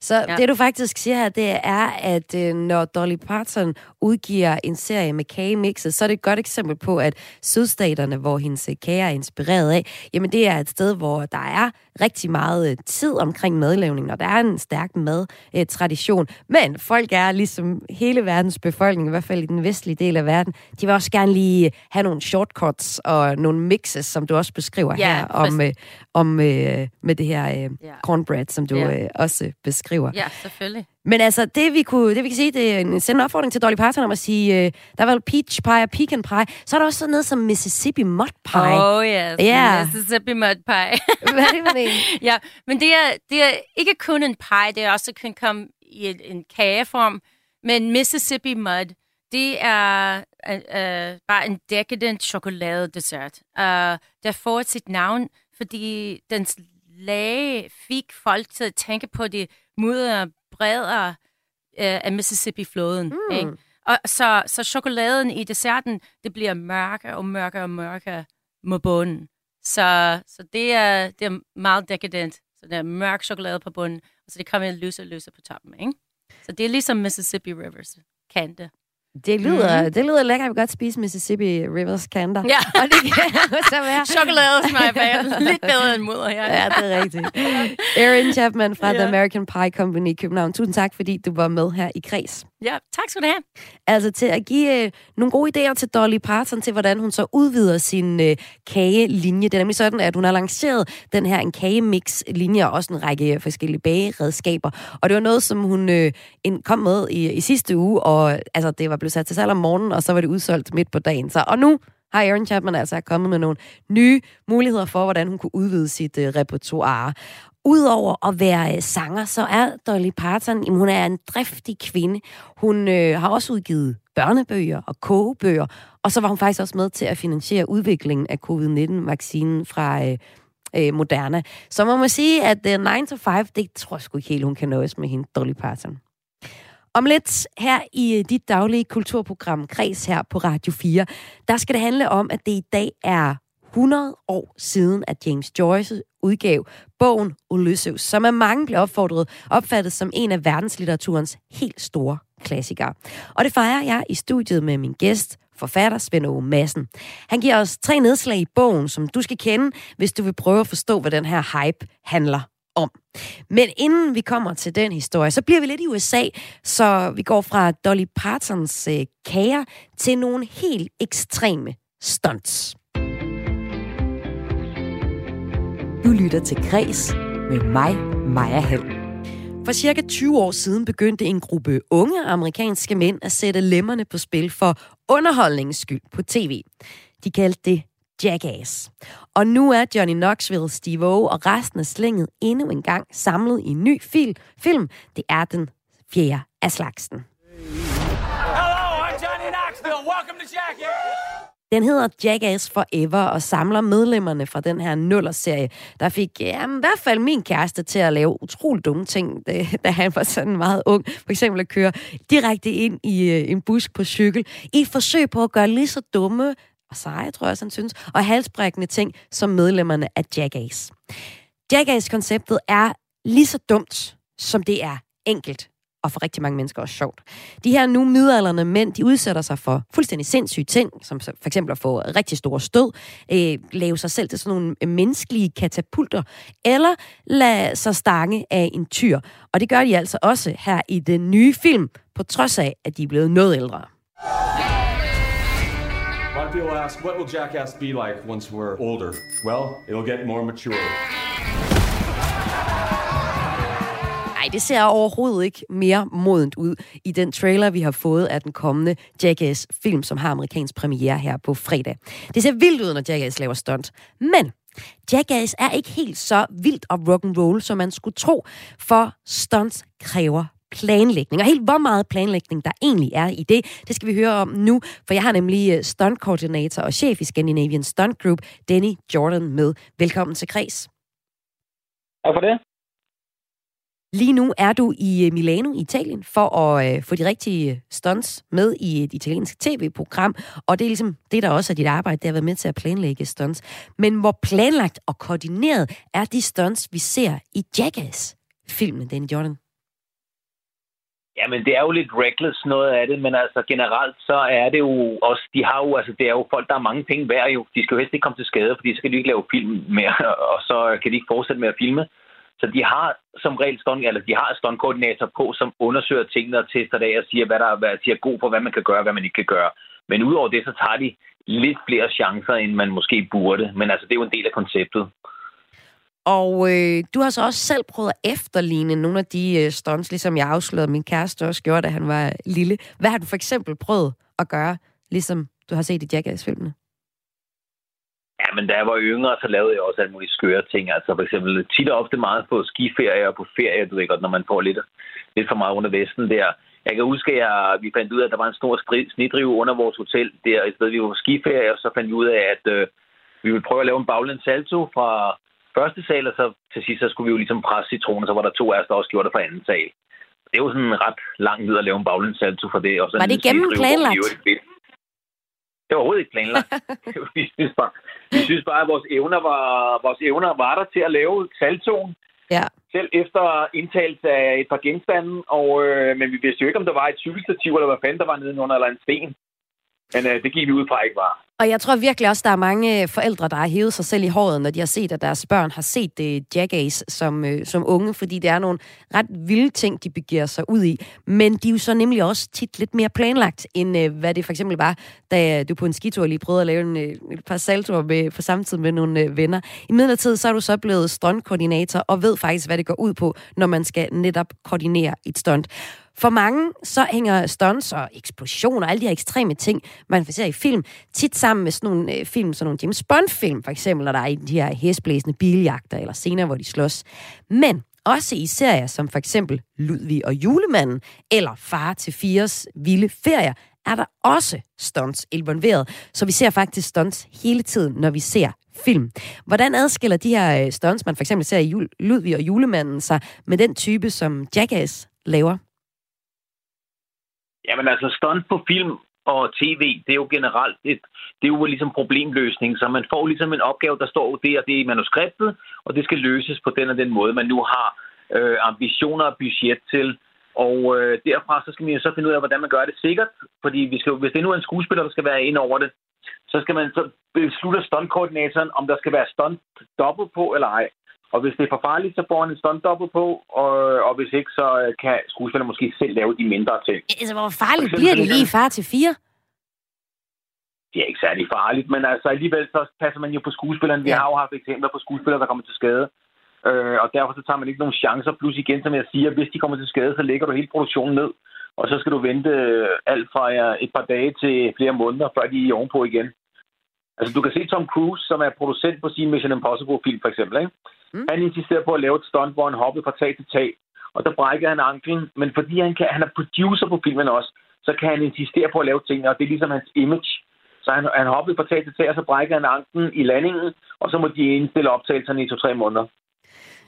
Så ja. det, du faktisk siger her, det er, at øh, når Dolly Parton udgiver en serie med kagemixet, så er det et godt eksempel på, at sydstaterne, hvor hendes øh, kage er inspireret af, jamen det er et sted, hvor der er rigtig meget øh, tid omkring madlavningen, og der er en stærk madtradition. Men folk er ligesom hele verdens befolkning, i hvert fald i den vestlige del af verden, de vil også gerne lige have nogle shortcuts og nogle mixes, som du også beskriver ja, her, om, øh, om øh, med det her øh, ja. cornbread, som du ja. øh, også beskriver. Ja, selvfølgelig. Men altså, det vi, kunne, det vi kan sige, det er en sende opfordring til Dolly Parton om at sige, øh, der var peach pie og pecan pie. Så er der også sådan noget som Mississippi mud pie. Oh yes, yeah. Mississippi mud pie. <laughs> Hvad er det for en? <laughs> ja, men det er, det er ikke kun en pie, det er også kan komme i en, en kageform. Men Mississippi mud, det er uh, uh, bare en decadent chokoladedessert. Uh, der får sit navn, fordi dens lage fik folk til at tænke på det mudder bredere øh, af Mississippi-floden. Mm. Ikke? Og så, så chokoladen i desserten, det bliver mørkere og mørkere og mørkere mod bunden. Så, så det, er, det er meget decadent. Så det er mørk chokolade på bunden, og så det kommer løs og løs på toppen. Ikke? Så det er ligesom Mississippi Rivers kante. Det lyder, mm. det lyder lækkert. Jeg vil godt spise Mississippi Rivers Canter. Ja. <laughs> Og det kan så være. Chokolade smag <laughs> bag. Lidt bedre end mudder her. Ja, det er rigtigt. Erin Chapman fra yeah. The American Pie Company i København. Tusind tak, fordi du var med her i Kreds. Ja, tak skal du have. Altså til at give øh, nogle gode idéer til Dolly Parton til, hvordan hun så udvider sin øh, kagelinje. Det er nemlig sådan, at hun har lanceret den her en kagemix-linje og også en række forskellige bageredskaber. Og det var noget, som hun øh, kom med i, i sidste uge, og altså, det var blevet sat til salg om morgenen, og så var det udsolgt midt på dagen. Så, og nu har Aaron Chapman altså kommet med nogle nye muligheder for, hvordan hun kunne udvide sit øh, repertoire. Udover at være øh, sanger, så er Dolly Parton, jamen, hun er en driftig kvinde. Hun øh, har også udgivet børnebøger og kogebøger, og så var hun faktisk også med til at finansiere udviklingen af covid-19-vaccinen fra øh, øh, Moderna. Så man må sige, at øh, 9 to 5, det tror jeg sgu ikke helt, hun kan nøjes med hende, Dolly Parton. Om lidt her i øh, dit daglige kulturprogram Kreds her på Radio 4, der skal det handle om, at det i dag er 100 år siden, at James Joyce udgav bogen Ulysses, som af mange blev opfordret opfattet som en af verdenslitteraturens helt store klassikere. Og det fejrer jeg i studiet med min gæst, forfatter Svend Aage Madsen. Han giver os tre nedslag i bogen, som du skal kende, hvis du vil prøve at forstå, hvad den her hype handler om. Men inden vi kommer til den historie, så bliver vi lidt i USA, så vi går fra Dolly Partons øh, kager til nogle helt ekstreme stunts. Du lytter til Græs med mig, Maja Hall. For cirka 20 år siden begyndte en gruppe unge amerikanske mænd at sætte lemmerne på spil for underholdningens skyld på tv. De kaldte det Jackass. Og nu er Johnny Knoxville, Steve O og resten af slænget endnu en gang samlet i en ny film. film. Det er den fjerde af slagsen. Hello, I'm Johnny Knoxville. Welcome to Jackass. Den hedder Jackass Forever og samler medlemmerne fra den her nullerserie, der fik jamen, i hvert fald min kæreste til at lave utrolig dumme ting, da han var sådan meget ung. For eksempel at køre direkte ind i øh, en busk på cykel, i et forsøg på at gøre lige så dumme og seje, tror jeg, han synes, og halsbrækkende ting som medlemmerne af Jackass. Jackass-konceptet er lige så dumt, som det er enkelt og for rigtig mange mennesker også sjovt. De her nu midalderne mænd, de udsætter sig for fuldstændig sindssyge ting, som for eksempel at få rigtig store stød, øh, lave sig selv til sådan nogle øh, menneskelige katapulter, eller lade sig stange af en tyr. Og det gør de altså også her i den nye film, på trods af, at de er blevet noget ældre. people ask, what will Jackass be like once we're older? Well, it'll get more mature. Nej, det ser overhovedet ikke mere modent ud i den trailer, vi har fået af den kommende Jackass-film, som har amerikansk premiere her på fredag. Det ser vildt ud, når Jackass laver stunt. Men Jackass er ikke helt så vildt og rock and roll, som man skulle tro, for stunts kræver planlægning. Og helt hvor meget planlægning der egentlig er i det, det skal vi høre om nu, for jeg har nemlig stuntkoordinator stunt-koordinator og chef i Scandinavian Stunt Group, Danny Jordan, med. Velkommen til Kreds. Tak for det. Lige nu er du i øh, Milano Italien for at øh, få de rigtige øh, stunts med i et italiensk tv-program, og det er ligesom det, der også er dit arbejde, det har været med til at planlægge stunts. Men hvor planlagt og koordineret er de stunts, vi ser i Jackass-filmen, den Jordan? Jamen, det er jo lidt reckless noget af det, men altså generelt så er det jo også, de har jo, altså det er jo folk, der har mange penge værd jo. De skal jo helst ikke komme til skade, fordi så kan de ikke lave film mere, <laughs> og så kan de ikke fortsætte med at filme. Så de har som regel stunt, eller de har stuntkoordinator på, som undersøger tingene og tester det af og siger, hvad der er, hvad er god for, hvad man kan gøre, og hvad man ikke kan gøre. Men udover det, så tager de lidt flere chancer, end man måske burde. Men altså, det er jo en del af konceptet. Og øh, du har så også selv prøvet at efterligne nogle af de øh, stunts, ligesom jeg afslørede min kæreste også gjorde, da han var lille. Hvad har du for eksempel prøvet at gøre, ligesom du har set i Jackass-filmene? Ja, men da jeg var yngre, så lavede jeg også alle mulige skøre ting. Altså for eksempel tit og ofte meget på skiferie og på ferie, du ved godt, når man får lidt, lidt for meget under vesten der. Jeg kan huske, at vi fandt ud af, at der var en stor snidrive under vores hotel der, i stedet vi var på skiferie, og så fandt vi ud af, at øh, vi ville prøve at lave en baglæns salto fra første sal, og så til sidst så skulle vi jo ligesom presse citronen, så var der to af os, der også gjorde det fra anden sal. Det er jo sådan ret lang tid at lave en baglæns salto for det. Og så var det gennemplanlagt? Det var overhovedet ikke planlagt. <laughs> vi, synes bare, vi synes bare, at vores evner var, vores evner var der til at lave saltoen. Ja. Selv efter indtagelse af et par genstande, og, øh, men vi vidste jo ikke, om der var et cykelstativ, eller hvad fanden der var nedenunder, eller en sten. Men øh, det gik vi ud fra ikke var. Og jeg tror virkelig også, der er mange øh, forældre, der har hævet sig selv i håret, når de har set, at deres børn har set øh, det Jackass som, øh, som unge, fordi det er nogle ret vilde ting, de begiver sig ud i. Men de er jo så nemlig også tit lidt mere planlagt, end øh, hvad det for eksempel var, da du på en skitur lige prøvede at lave en, øh, et par saltoer med, på samme med nogle øh, venner. I midlertid så er du så blevet stuntkoordinator og ved faktisk, hvad det går ud på, når man skal netop koordinere et stunt. For mange så hænger stunts og eksplosioner og alle de her ekstreme ting, man ser i film, tit sammen med sådan nogle øh, film, sådan nogle James Bond-film, for eksempel, når der er de her hæsblæsende biljagter eller scener, hvor de slås. Men også i serier som for eksempel Ludvig og Julemanden eller Far til Fires Vilde Ferier, er der også stunts involveret. Så vi ser faktisk stunts hele tiden, når vi ser film. Hvordan adskiller de her øh, stunts, man for eksempel ser i Ludvig og Julemanden, sig med den type, som Jackass laver? Jamen altså, stunt på film og tv, det er jo generelt et, det er jo ligesom problemløsning, så man får ligesom en opgave, der står der, det er i manuskriptet, og det skal løses på den og den måde, man nu har øh, ambitioner og budget til. Og øh, derfra så skal vi så finde ud af, hvordan man gør det sikkert, fordi vi skal, hvis det nu er en skuespiller, der skal være ind over det, så skal man så beslutte stuntkoordinatoren, om der skal være stunt dobbelt på eller ej. Og hvis det er for farligt, så får han en stuntdoppel på, og, og hvis ikke, så øh, kan skuespilleren måske selv lave de mindre ting. Altså, hvor farligt bliver det lige far til fire? Det er ikke særlig farligt, men altså alligevel så passer man jo på skuespilleren. Vi ja. har jo haft eksempler på skuespillere, der kommer til skade. Øh, og derfor så tager man ikke nogen chancer. Plus igen, som jeg siger, hvis de kommer til skade, så lægger du hele produktionen ned. Og så skal du vente øh, alt fra et par dage til flere måneder, før de er ovenpå igen. Altså, du kan se Tom Cruise, som er producent på sin Mission Impossible-film, for eksempel. Ikke? Mm. Han insisterer på at lave et stunt, hvor han hoppede fra tag til tag. Og der brækker han anklen. Men fordi han, kan, han er producer på filmen også, så kan han insistere på at lave ting, og det er ligesom hans image. Så han, han hoppede fra tag til tag, og så brækker han anklen i landingen, og så må de indstille optagelserne i to-tre måneder.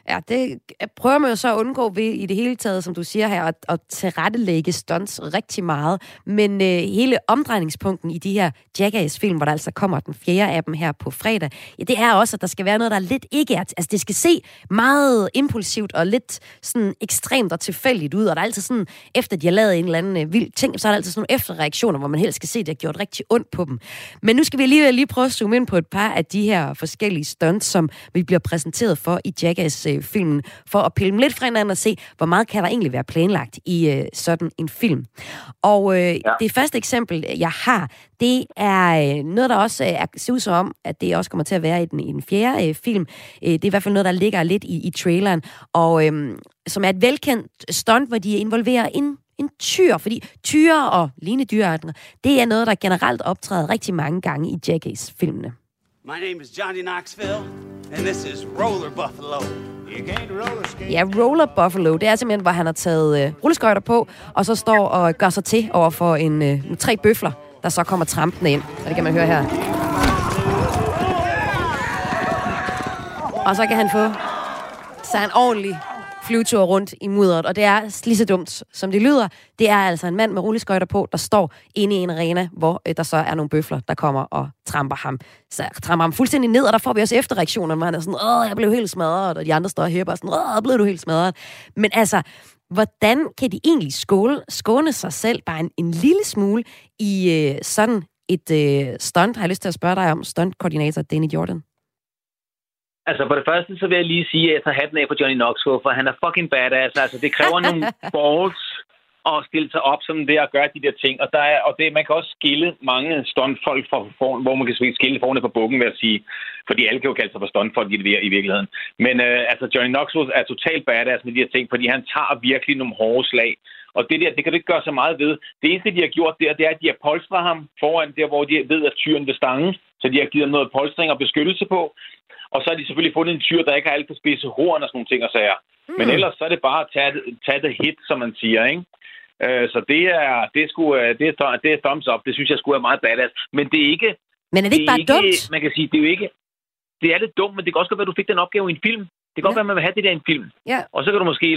Ja, det prøver man jo så at undgå ved i det hele taget, som du siger her, at, at tilrettelægge stunts rigtig meget. Men øh, hele omdrejningspunkten i de her Jackass-film, hvor der altså kommer den fjerde af dem her på fredag, ja, det er også, at der skal være noget, der lidt ikke er... Altså, det skal se meget impulsivt og lidt sådan ekstremt og tilfældigt ud, og der er altid sådan, efter de har lavet en eller anden øh, vild ting, så er der altid sådan nogle efterreaktioner, hvor man helst skal se, at det har gjort rigtig ondt på dem. Men nu skal vi alligevel øh, lige prøve at zoome ind på et par af de her forskellige stunts, som vi bliver præsenteret for i Jackass øh, øh, filmen, for at pille dem lidt fra hinanden og se, hvor meget kan der egentlig være planlagt i øh, sådan en film. Og øh, ja. det første eksempel, jeg har, det er øh, noget, der også øh, er, ser ud som at det også kommer til at være i den, i den fjerde øh, film. Øh, det er i hvert fald noget, der ligger lidt i, i traileren, og øh, som er et velkendt stunt, hvor de involverer en en tyr, fordi tyre og lignende dyrearter, det er noget, der generelt optræder rigtig mange gange i Jackass-filmene. My name is Johnny Knoxville, and this is Roller Buffalo. Roller skate. Ja, Roller Buffalo, det er simpelthen, hvor han har taget øh, rulleskøjter på, og så står og gør sig til over for en, øh, tre bøfler, der så kommer trampende ind. Og det kan man høre her. Og så kan han få sig en ordentlig flyvetur rundt i mudderet, og det er lige så dumt, som det lyder. Det er altså en mand med rulleskøjter på, der står inde i en arena, hvor øh, der så er nogle bøfler, der kommer og tramper ham. Så tramper ham fuldstændig ned, og der får vi også efterreaktioner, hvor han er sådan, åh, jeg blev helt smadret, og de andre står og hæber sådan, åh, blev du helt smadret. Men altså, hvordan kan de egentlig skåle, skåne sig selv bare en, en lille smule i øh, sådan et øh, stunt, har jeg lyst til at spørge dig om, stuntkoordinator Danny Jordan? Altså, for det første, så vil jeg lige sige, at jeg tager hatten af på Johnny Knoxville, for han er fucking badass. Altså, det kræver nogle <laughs> balls at stille sig op som det og gøre de der ting. Og, der er, og det, man kan også skille mange stuntfolk fra foran, hvor man kan skille foran på bukken, vil jeg sige. Fordi alle kan jo kalde sig for stuntfolk i, i virkeligheden. Men øh, altså, Johnny Knoxville er totalt badass med de her ting, fordi han tager virkelig nogle hårde slag. Og det der, det kan du ikke gøre så meget ved. Det eneste, de har gjort der, det er, at de har polstret ham foran der, hvor de ved, at tyren vil stange. Så de har givet ham noget polstring og beskyttelse på. Og så har de selvfølgelig fundet en tyr, der ikke har alt for spidse horn og sådan nogle ting og sager. Mm. Men ellers så er det bare at tage, tage det hit, som man siger, ikke? Øh, så det er, det, er sgu, øh, det, er, det er thumbs up. Det synes jeg skulle er meget badass. Men det er ikke... Men er det ikke bare ikke, dumt? Man kan sige, det er jo ikke... Det er lidt dumt, men det kan også godt være, at du fik den opgave i en film. Det kan godt ja. være, at man vil have det der i en film. Ja. Og så kan du måske,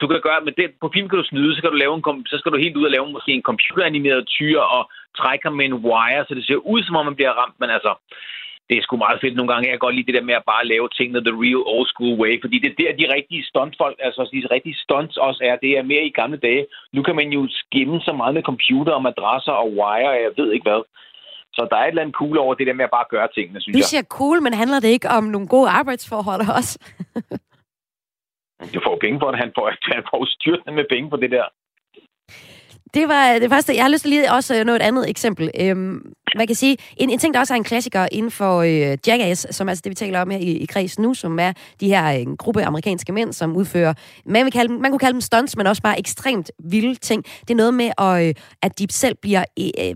du kan gøre, med det, på film kan du snyde, så kan du lave en, så skal du helt ud og lave måske en computeranimeret tyr og trække ham med en wire, så det ser ud, som om man bliver ramt. Men altså, det er sgu meget fedt nogle gange. Jeg kan godt lide det der med at bare lave tingene the real old school way, fordi det er der, de rigtige stuntfolk, altså de rigtige stunts også er. Det er mere i gamle dage. Nu kan man jo skimme så meget med computer og madrasser og wire, og jeg ved ikke hvad. Så der er et eller andet cool over det der med at bare gøre tingene, synes du jeg. Du siger cool, men handler det ikke om nogle gode arbejdsforhold også? du får penge for det. Han får, han får styrt med penge på det der. Det var det første. Jeg har lyst til lige også nå et andet eksempel. Øhm, man kan sige, en, en ting, der også er en klassiker inden for øh, Jackass, som altså det, vi taler om her i, i kreds nu, som er de her en øh, gruppe amerikanske mænd, som udfører, man, vil kalde dem, man kunne kalde dem stunts, men også bare ekstremt vilde ting. Det er noget med, at, øh, at de selv bliver øh, øh,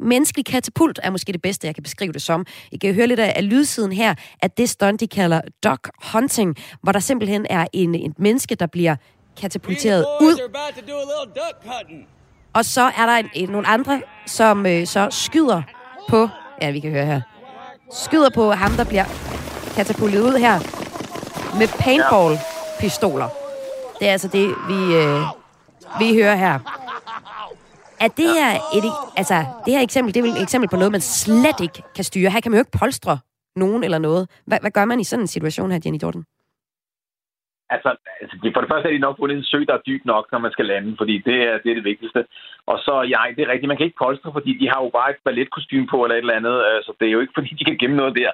menneskelig katapult, er måske det bedste, jeg kan beskrive det som. I kan høre lidt af, af lydsiden her, at det stunt, de kalder dog hunting, hvor der simpelthen er en, en menneske, der bliver katapulteret ud. Og så er der en, en, nogle andre, som øh, så skyder på... Ja, vi kan høre her. Skyder på ham, der bliver katapultet ud her med paintball-pistoler. Det er altså det, vi, øh, vi hører her. Er det her, et, altså, det her eksempel, det er vel et eksempel på noget, man slet ikke kan styre. Her kan man jo ikke polstre nogen eller noget. Hvad, hvad gør man i sådan en situation her, Jenny Dorten? Altså, altså for det første er de nok fundet en sø, der er dyb nok, når man skal lande, fordi det er det, er det vigtigste. Og så, ja, det er rigtigt, man kan ikke polstre, fordi de har jo bare et balletkostyme på eller et eller andet, øh, så det er jo ikke, <laughs> fordi de kan gemme noget der.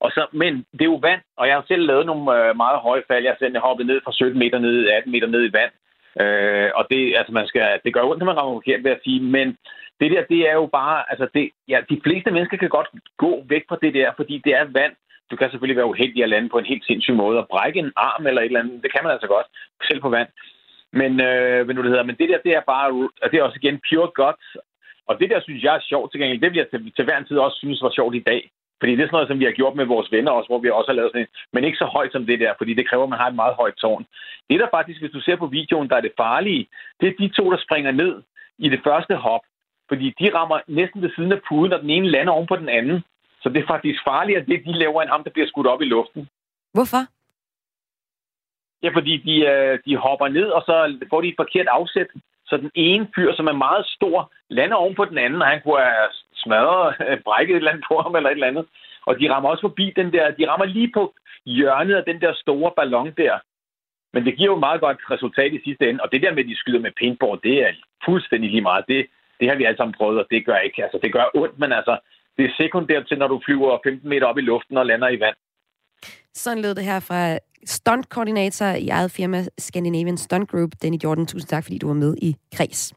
Og så, men det er jo vand, og jeg har selv lavet nogle øh, meget høje fald. Jeg har selv hoppet ned fra 17 meter ned, 18 meter ned i vand. Øh, og det, altså man skal, det gør ondt, når man rammer forkert, vil jeg sige. Men det der, det er jo bare, altså det, ja, de fleste mennesker kan godt gå væk fra det der, fordi det er vand. Du kan selvfølgelig være uheldig at lande på en helt sindssyg måde og brække en arm eller et eller andet. Det kan man altså godt, selv på vand. Men, øh, men, det hedder, men det der, det er bare, og det er også igen pure guts. Og det der, synes jeg er sjovt til gengæld, det vil jeg til, til hver en tid også synes var sjovt i dag. Fordi det er sådan noget, som vi har gjort med vores venner også, hvor vi også har lavet sådan en, men ikke så højt som det der, fordi det kræver, at man har et meget højt tårn. Det der faktisk, hvis du ser på videoen, der er det farlige, det er de to, der springer ned i det første hop. Fordi de rammer næsten ved siden af puden, og den ene lander oven på den anden. Så det er faktisk farligere, det de laver, end ham, der bliver skudt op i luften. Hvorfor? Ja, fordi de, øh, de hopper ned, og så får de et forkert afsæt. Så den ene fyr, som er meget stor, lander oven på den anden, og han kunne have smadret, brækket et eller andet på ham eller et eller andet. Og de rammer også forbi den der, de rammer lige på hjørnet af den der store ballon der. Men det giver jo meget godt resultat i sidste ende. Og det der med, at de skyder med paintball, det er fuldstændig lige meget. Det, det har vi alle sammen prøvet, og det gør ikke. Altså, det gør ondt, men altså, det er sekundært til, når du flyver 15 meter op i luften og lander i vand. Sådan lød det her fra stuntkoordinator i eget firma Scandinavian Stunt Group, Danny Jordan. Tusind tak, fordi du var med i Kreds.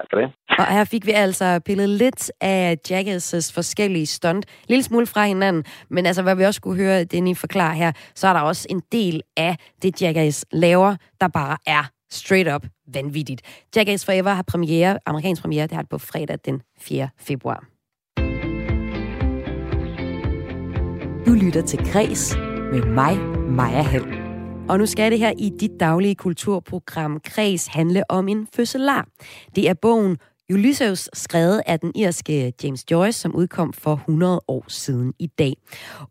Tak for det. Og her fik vi altså pillet lidt af Jackass' forskellige stunt. Lille smule fra hinanden, men altså, hvad vi også kunne høre Danny forklare her, så er der også en del af det, Jackass laver, der bare er straight up vanvittigt. Jackass Forever har premiere, amerikansk premiere, det har det på fredag den 4. februar. Du lytter til Græs med mig, Maja Hall. Og nu skal det her i dit daglige kulturprogram Kreds handle om en fødselar. Det er bogen Ulysses, skrevet af den irske James Joyce, som udkom for 100 år siden i dag.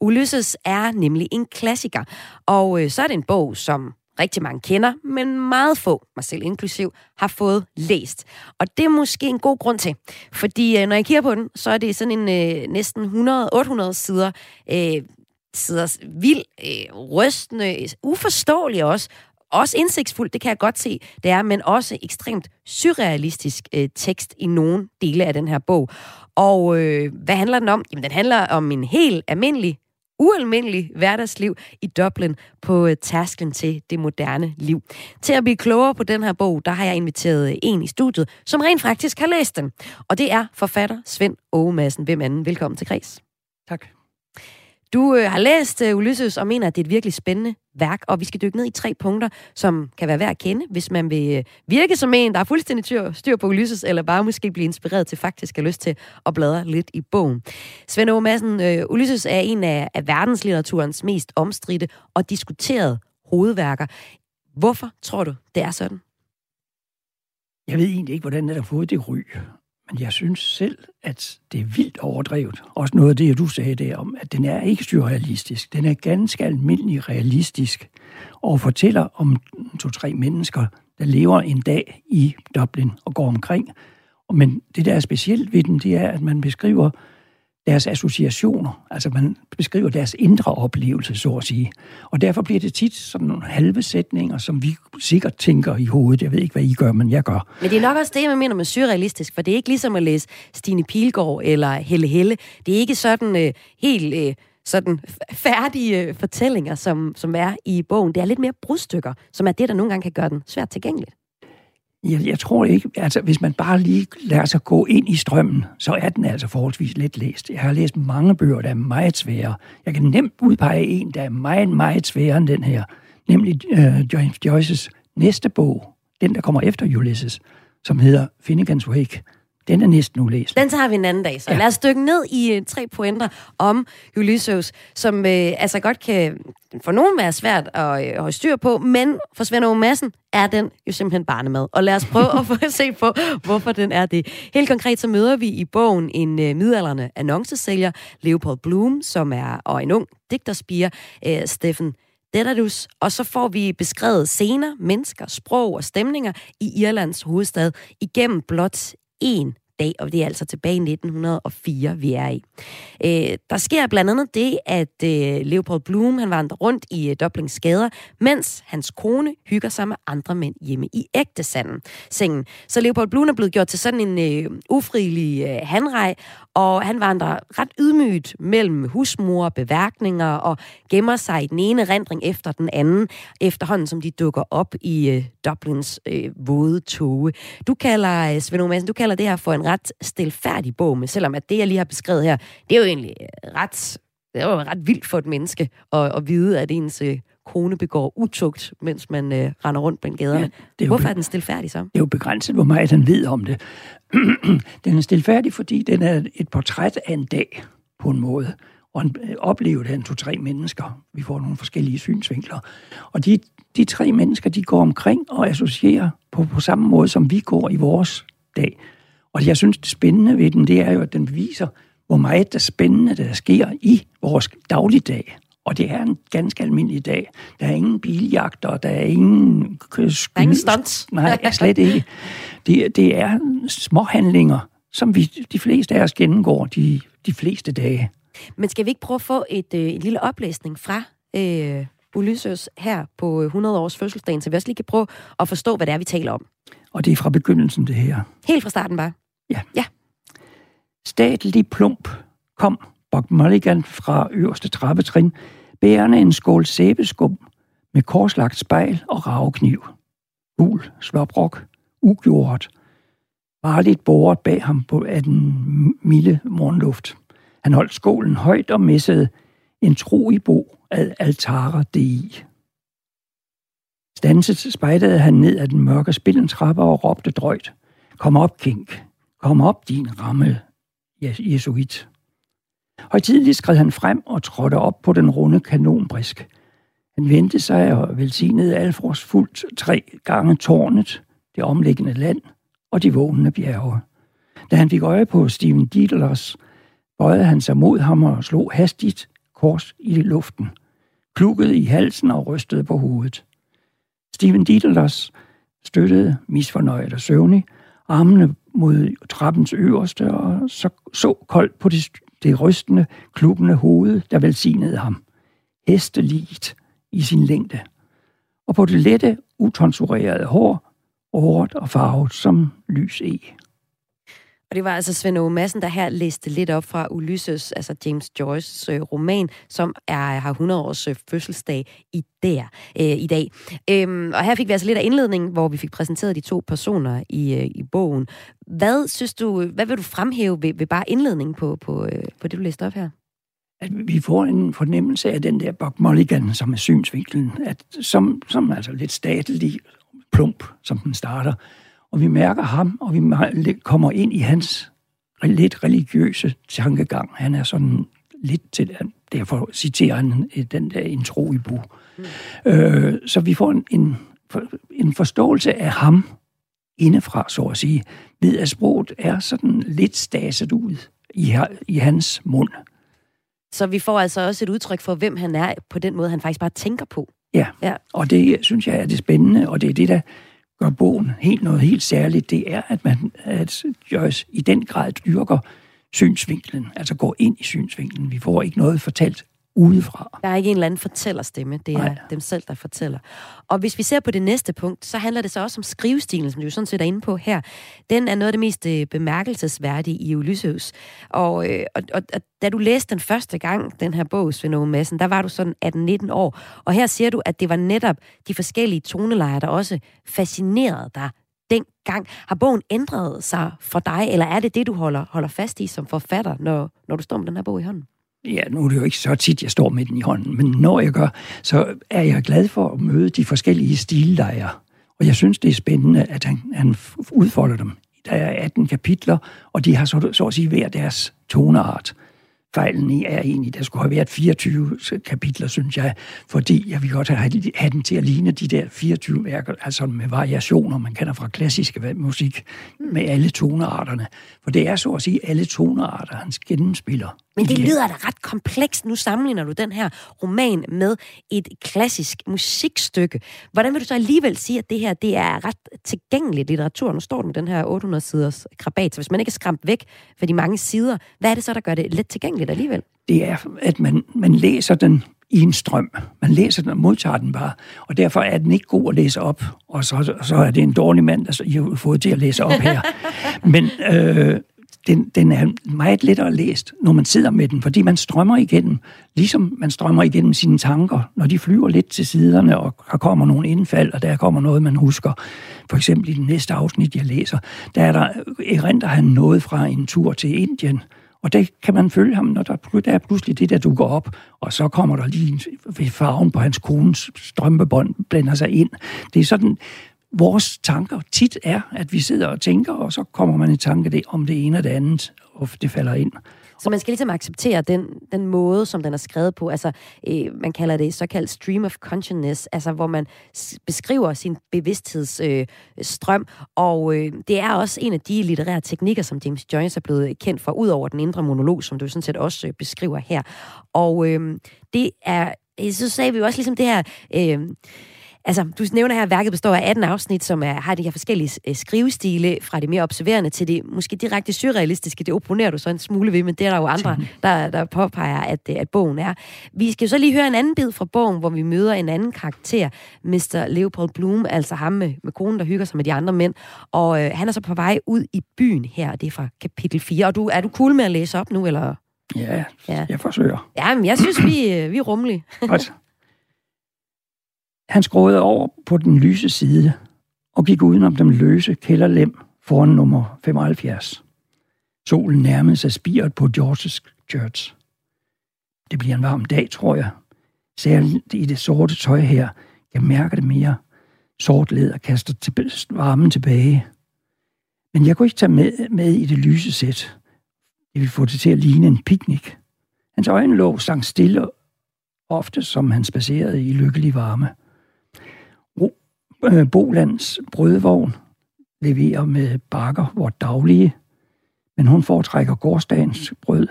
Ulysses er nemlig en klassiker, og øh, så er det en bog, som rigtig mange kender, men meget få, mig selv inklusiv, har fået læst. Og det er måske en god grund til, fordi øh, når jeg kigger på den, så er det sådan en øh, næsten 100-800 sider, øh, sider vild, øh, rystende, uforståelig også, også indsigtsfuldt, det kan jeg godt se, det er, men også ekstremt surrealistisk øh, tekst i nogle dele af den her bog. Og øh, hvad handler den om? Jamen, den handler om en helt almindelig ualmindelig hverdagsliv i Dublin på tasken tærsklen til det moderne liv. Til at blive klogere på den her bog, der har jeg inviteret øh, en i studiet, som rent faktisk har læst den. Og det er forfatter Svend Åge Madsen. Hvem anden? Velkommen til Kris. Tak. Du øh, har læst øh, Ulysses og mener, at det er et virkelig spændende værk, og vi skal dykke ned i tre punkter, som kan være værd at kende, hvis man vil øh, virke som en, der er fuldstændig tyr, styr på Ulysses, eller bare måske blive inspireret til faktisk at lyst til at bladre lidt i bogen. Svend Aage Madsen, øh, Ulysses er en af, af verdenslitteraturens mest omstridte og diskuterede hovedværker. Hvorfor tror du, det er sådan? Jeg ved egentlig ikke, hvordan det har fået det ry. Men jeg synes selv, at det er vildt overdrevet. Også noget af det, du sagde der om, at den er ikke surrealistisk. Den er ganske almindelig realistisk og fortæller om to-tre mennesker, der lever en dag i Dublin og går omkring. Men det, der er specielt ved den, det er, at man beskriver deres associationer. Altså man beskriver deres indre oplevelse, så at sige. Og derfor bliver det tit sådan nogle halve sætninger, som vi sikkert tænker i hovedet. Jeg ved ikke, hvad I gør, men jeg gør. Men det er nok også det, man mener med surrealistisk, for det er ikke ligesom at læse Stine Pilgaard eller Helle Helle. Det er ikke sådan øh, helt... Øh, sådan færdige øh, fortællinger, som, som er i bogen. Det er lidt mere brudstykker, som er det, der nogle gange kan gøre den svært tilgængeligt. Jeg, jeg tror ikke, altså hvis man bare lige lader sig gå ind i strømmen, så er den altså forholdsvis let læst. Jeg har læst mange bøger, der er meget svære. Jeg kan nemt udpege en, der er meget, meget sværere end den her, nemlig øh, James Joyces næste bog, den der kommer efter Ulysses, som hedder Finnegan's Wake. Den er næsten ulæst. Den tager vi en anden dag, så ja. lad os dykke ned i uh, tre pointer om Ulysses, som uh, altså godt kan for nogen være svært at uh, holde styr på, men for Svend Aage Madsen er den jo simpelthen barnemad. Og lad os prøve at få at <laughs> se på, hvorfor den er det. Helt konkret så møder vi i bogen en uh, midalderne annoncesælger, Leopold Bloom, som er og en ung digterspiger, uh, Steffen Dedalus, og så får vi beskrevet scener, mennesker, sprog og stemninger i Irlands hovedstad igennem blot en dag, og det er altså tilbage i 1904, vi er i. Øh, der sker blandt andet det, at øh, Leopold Bloom han vandrer rundt i øh, Dublins gader, mens hans kone hygger sig med andre mænd hjemme i ægtesanden. sengen. Så Leopold Bloom er blevet gjort til sådan en øh, ufrilig øh, handrej, og han vandrer ret ydmygt mellem husmor, beværkninger og gemmer sig i den ene rendring efter den anden, efterhånden som de dukker op i øh, Dublins øh, våde toge. Du kalder, øh, Svend Madsen, du kalder det her for en ret stilfærdig bog, men selvom at det, jeg lige har beskrevet her, det er jo egentlig øh, ret, det er jo ret vildt for et menneske at, at vide, at ens øh, kone begår utugt, mens man øh, render rundt på gaderne. Ja, det er Hvorfor er den stilfærdig så? Det er jo begrænset, hvor meget han ved om det. <clears throat> den er stilfærdig, fordi den er et portræt af en dag, på en måde. Og en øh, oplevelse af en to-tre mennesker. Vi får nogle forskellige synsvinkler. Og de, de tre mennesker, de går omkring og associerer på, på samme måde, som vi går i vores dag. Og jeg synes, det spændende ved den, det er jo, at den viser, hvor meget der spændende, der sker i vores dagligdag. Og det er en ganske almindelig dag. Der er ingen biljagter, der er ingen... Der er ingen stunts. <laughs> Nej, slet ikke. Det, det er småhandlinger, som vi, de fleste af os gennemgår de, de fleste dage. Men skal vi ikke prøve at få et, øh, en lille oplæsning fra øh, Ulysses her på 100 års fødselsdagen, så vi også lige kan prøve at forstå, hvad det er, vi taler om? Og det er fra begyndelsen, det her. Helt fra starten bare? Ja. Ja. Statlig plump kom Buck Mulligan fra øverste trappetrin bærende en skål sæbeskum med korslagt spejl og ravekniv. Gul, slåbrok, ugjort, varligt boret bag ham på af den milde morgenluft. Han holdt skålen højt og messede en tro i bo ad altare dei. Stanset spejdede han ned ad den mørke spillentrappe og råbte drøjt. Kom op, Kink. Kom op, din ramme, jesuit. Højtidligt skred han frem og trådte op på den runde kanonbrisk. Han vendte sig og velsignede Alfreds fuldt tre gange tårnet, det omliggende land og de vågnende bjerge. Da han fik øje på Steven Dietlers, bøjede han sig mod ham og slog hastigt kors i luften, klukkede i halsen og rystede på hovedet. Steven Dietlers støttede, misfornøjet og søvnig, armene mod trappens øverste og så, så koldt på det, det rystende, klubbende hoved, der velsignede ham. Hesteligt i sin længde. Og på det lette, utonsurerede hår, hårdt og farvet som lys e. Og det var altså Svend Aage Madsen, der her læste lidt op fra Ulysses, altså James Joyce's øh, roman, som er, har 100 års øh, fødselsdag i, der, øh, i dag. Øhm, og her fik vi altså lidt af indledningen, hvor vi fik præsenteret de to personer i, øh, i bogen. Hvad synes du, hvad vil du fremhæve ved, ved bare indledningen på, på, øh, på det, du læste op her? at vi får en fornemmelse af den der Bob Mulligan, som er synsvinklen, at som, som altså lidt statelig plump, som den starter, og vi mærker ham, og vi kommer ind i hans lidt religiøse tankegang. Han er sådan lidt til, derfor citerer han den der intro i Bo. Mm. Øh, så vi får en, en, en forståelse af ham indefra, så at sige, ved at sproget er sådan lidt staset ud i, i hans mund. Så vi får altså også et udtryk for, hvem han er, på den måde, han faktisk bare tænker på. Ja, ja. og det synes jeg er det spændende, og det er det, der gør bogen helt noget helt særligt, det er, at man at Joyce i den grad dyrker synsvinklen, altså går ind i synsvinklen. Vi får ikke noget fortalt udefra. Der er ikke en eller anden fortællerstemme, det er Nej. dem selv, der fortæller. Og hvis vi ser på det næste punkt, så handler det så også om skrivestilen, som du sådan set er inde på her. Den er noget af det mest øh, bemærkelsesværdige i Ulysses. Og, øh, og, og, og da du læste den første gang, den her bog, Svend Ove Madsen, der var du sådan 18-19 år. Og her siger du, at det var netop de forskellige tonelejer, der også fascinerede dig dengang. Har bogen ændret sig for dig, eller er det det, du holder, holder fast i som forfatter, når, når du står med den her bog i hånden? Ja, nu er det jo ikke så tit, jeg står med den i hånden, men når jeg gør, så er jeg glad for at møde de forskellige stillejer. Og jeg synes, det er spændende, at han, han udfolder dem. Der er 18 kapitler, og de har så, så at sige hver deres toneart fejlen i er egentlig, der skulle have været 24 kapitler, synes jeg, fordi jeg vil godt have, have den til at ligne de der 24 værker, altså med variationer, man kender fra klassisk musik, med alle tonearterne. For det er så at sige alle tonearter, han gennemspiller. Men det lyder da ret komplekst. Nu sammenligner du den her roman med et klassisk musikstykke. Hvordan vil du så alligevel sige, at det her det er ret tilgængeligt litteratur? Nu står den med den her 800-siders krabat, så hvis man ikke er skræmt væk for de mange sider, hvad er det så, der gør det let tilgængeligt alligevel? Det er, at man, man læser den i en strøm. Man læser den og modtager den bare, og derfor er den ikke god at læse op, og så, så er det en dårlig mand, der I har fået til at læse op her. <laughs> Men øh, den, den er meget lettere læst, når man sidder med den, fordi man strømmer igennem, ligesom man strømmer igennem sine tanker, når de flyver lidt til siderne, og der kommer nogle indfald, og der kommer noget, man husker. For eksempel i den næste afsnit, jeg læser, der er der, erindrer han noget fra en tur til Indien, og det kan man følge ham, når der, der er pludselig det, der dukker op, og så kommer der lige farven på hans kones strømpebånd, blander sig ind. Det er sådan, vores tanker tit er, at vi sidder og tænker, og så kommer man i tanke det, om det ene og det andet, og det falder ind. Så man skal ligesom acceptere den, den måde, som den er skrevet på. Altså, øh, man kalder det såkaldt stream of consciousness, altså hvor man beskriver sin bevidsthedsstrøm. Øh, og øh, det er også en af de litterære teknikker, som James Joyce er blevet kendt for, ud over den indre monolog, som du sådan set også øh, beskriver her. Og øh, det er, så sagde vi jo også ligesom det her... Øh, Altså, du nævner her, at værket består af 18 afsnit, som er, har de her forskellige øh, skrivestile, fra det mere observerende til det måske direkte surrealistiske. Det opponerer du så en smule ved, men det er der jo andre, der, der påpeger, at, øh, at bogen er. Vi skal jo så lige høre en anden bid fra bogen, hvor vi møder en anden karakter, Mr. Leopold Bloom, altså ham med, med konen, der hygger sig med de andre mænd. Og øh, han er så på vej ud i byen her, og det er fra kapitel 4. Og du, er du cool med at læse op nu, eller? Ja, ja. jeg forsøger. Ja, men jeg synes, vi, øh, vi er rummelige. Godt. Han skråede over på den lyse side og gik udenom den løse kælderlem foran nummer 75. Solen nærmede sig spiret på George's Church. Det bliver en varm dag, tror jeg. Særligt i det sorte tøj her. Jeg mærker det mere. Sort læder kaster til varmen tilbage. Men jeg kunne ikke tage med, med i det lyse sæt. Det ville få det til at ligne en picnic. Hans øjenlåg sang stille, ofte som han spacerede i lykkelig varme. Øh, Bolands brødvogn leverer med bakker hvor daglige, men hun foretrækker gårdsdagens brød,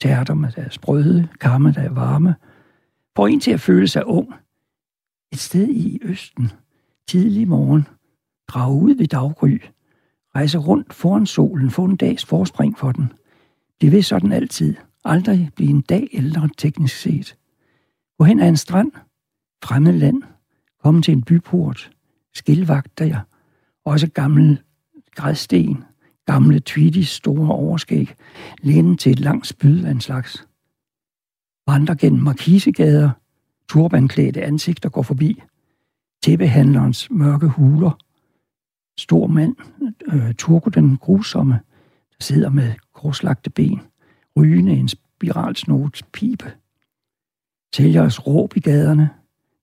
tærter med deres brøde, kamme, der er varme, får en til at føle sig ung. Et sted i Østen, tidlig morgen, drage ud ved daggry, rejse rundt foran solen, få en dags forspring for den. Det vil sådan altid, aldrig blive en dag ældre teknisk set. Gå hen ad en strand, fremmed land, komme til en byport, skilvagter jeg, også gamle grædsten, gamle Tweedys store overskæg, læne til et langt spyd af en slags. Vandrer gennem markisegader, turbanklædte ansigter går forbi, tæppehandlerens mørke huler, stor mand, øh, Turko den grusomme, der sidder med korslagte ben, rygende en spiralsnot pibe. os råb i gaderne,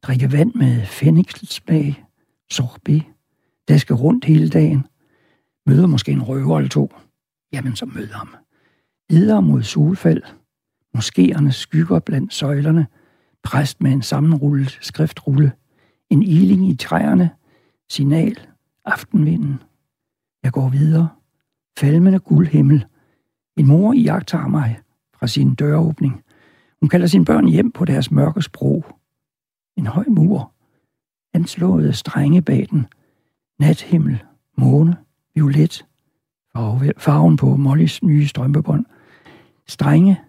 drikke vand med fændingssmag, sorbet, daske rundt hele dagen, møder måske en røver eller to, jamen så møder ham. Videre mod solfald, moskéerne skygger blandt søjlerne, præst med en sammenrullet skriftrulle, en iling i træerne, signal, aftenvinden. Jeg går videre, falmende guldhimmel. Min mor iagtager mig fra sin døråbning. Hun kalder sine børn hjem på deres mørke sprog. En høj mur, anslåede strenge bag den, nathimmel, måne, violet, farven på Mollys nye strømpebånd. Strenge,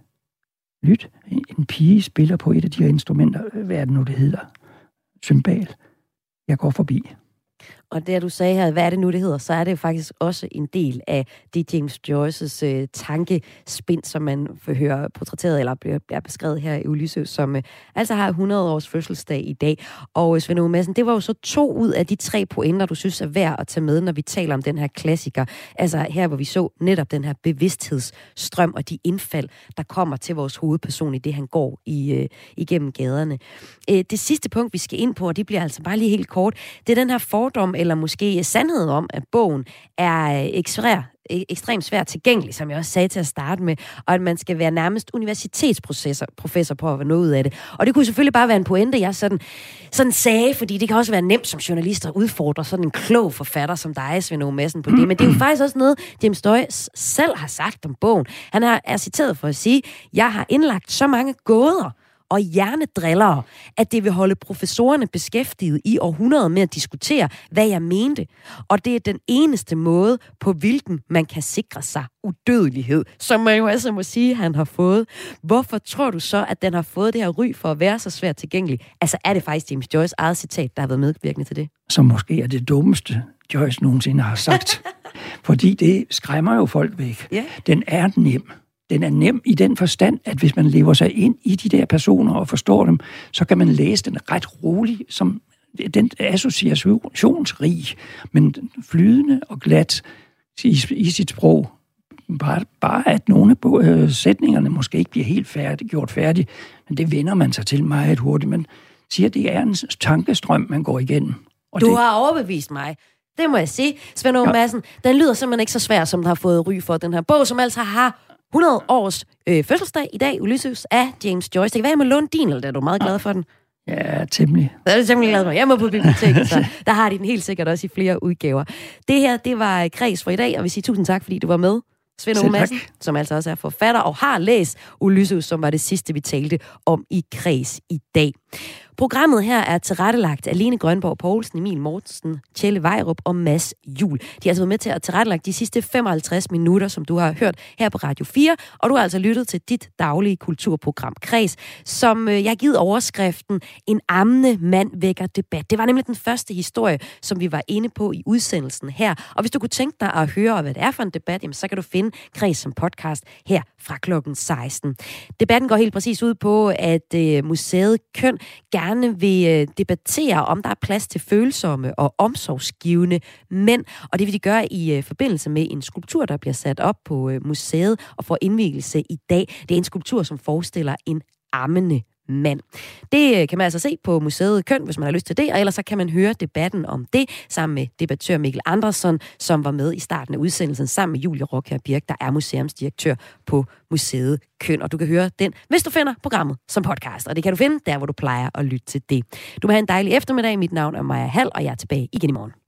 lyt, en pige spiller på et af de her instrumenter, hvad er det nu, det hedder? Symbal. Jeg går forbi. Og det, du sagde her, hvad er det nu, det hedder, så er det jo faktisk også en del af det James Joyce's øh, tankespind, som man får høre portrætteret, eller bliver, bliver beskrevet her i Ulysses, som øh, altså har 100 års fødselsdag i dag. Og øh, Svend Ove Madsen, det var jo så to ud af de tre pointer, du synes er værd at tage med, når vi taler om den her klassiker. Altså her, hvor vi så netop den her bevidsthedsstrøm og de indfald, der kommer til vores hovedperson i det, han går i, øh, igennem gaderne. Øh, det sidste punkt, vi skal ind på, og det bliver altså bare lige helt kort, det er den her fordom eller måske sandhed om, at bogen er øh, e-, ekstremt svært tilgængelig, som jeg også sagde til at starte med, og at man skal være nærmest universitetsprofessor professor på at være noget ud af det. Og det kunne selvfølgelig bare være en pointe, jeg sådan, sådan sagde, fordi det kan også være nemt som journalist at udfordre sådan en klog forfatter som dig, Svend O. Madsen, på det. Men det er jo faktisk også noget, James Joyce selv har sagt om bogen. Han er citeret for at sige, jeg har indlagt så mange gåder, og hjernedrillere, at det vil holde professorerne beskæftiget i århundreder med at diskutere, hvad jeg mente. Og det er den eneste måde, på hvilken man kan sikre sig udødelighed, som man jo altså må sige, han har fået. Hvorfor tror du så, at den har fået det her ry for at være så svært tilgængelig? Altså er det faktisk James Joyce eget citat, der har været medvirkende til det? Som måske er det dummeste, Joyce nogensinde har sagt. <laughs> Fordi det skræmmer jo folk væk. Yeah. Den er nem den er nem i den forstand, at hvis man lever sig ind i de der personer og forstår dem, så kan man læse den ret roligt, som den associationsrig, men flydende og glat i, i sit sprog. Bare, bare at nogle af øh, sætningerne måske ikke bliver helt færdig, gjort færdig, men det vender man sig til meget hurtigt. Man siger, at det er en tankestrøm, man går igennem. Og du det, har overbevist mig. Det må jeg sige. Svend ja. Madsen, den lyder simpelthen ikke så svær, som den har fået ry for, den her bog, som altså har 100 års øh, fødselsdag i dag, Ulysses, af James Joyce. Det kan være, jeg må låne din, eller er du meget glad for den? Ja, temmelig. Det er du temmelig glad for. Jeg må på biblioteket, så der har de den helt sikkert også i flere udgaver. Det her, det var Kreds for i dag, og vi siger tusind tak, fordi du var med. Svend Ove Madsen, som altså også er forfatter og har læst Ulysses, som var det sidste, vi talte om i Kreds i dag. Programmet her er tilrettelagt af Lene Grønborg Poulsen, Emil Mortensen, Tjelle Vejrup og Mads Jul. De har altså været med til at tilrettelægge de sidste 55 minutter, som du har hørt her på Radio 4, og du har altså lyttet til dit daglige kulturprogram Kreds, som øh, jeg har givet overskriften En ammende mand vækker debat. Det var nemlig den første historie, som vi var inde på i udsendelsen her. Og hvis du kunne tænke dig at høre, hvad det er for en debat, jamen, så kan du finde Kreds som podcast her fra klokken 16. Debatten går helt præcis ud på, at øh, museet Køn gerne vil øh, debattere, om der er plads til følsomme og omsorgsgivende mænd, og det vil de gøre i øh, forbindelse med en skulptur, der bliver sat op på øh, museet og får indvielse i dag. Det er en skulptur, som forestiller en ammende mand. Det øh, kan man altså se på museet Køn, hvis man har lyst til det, og ellers så kan man høre debatten om det sammen med debattør Mikkel Andersson, som var med i starten af udsendelsen sammen med Julie Rockher Birk, der er museumsdirektør på museet Køn, og du kan høre den, hvis du finder programmet som podcast, og det kan du finde der, hvor du plejer at lytte til det. Du må have en dejlig eftermiddag. Mit navn er Maja Hall, og jeg er tilbage igen i morgen.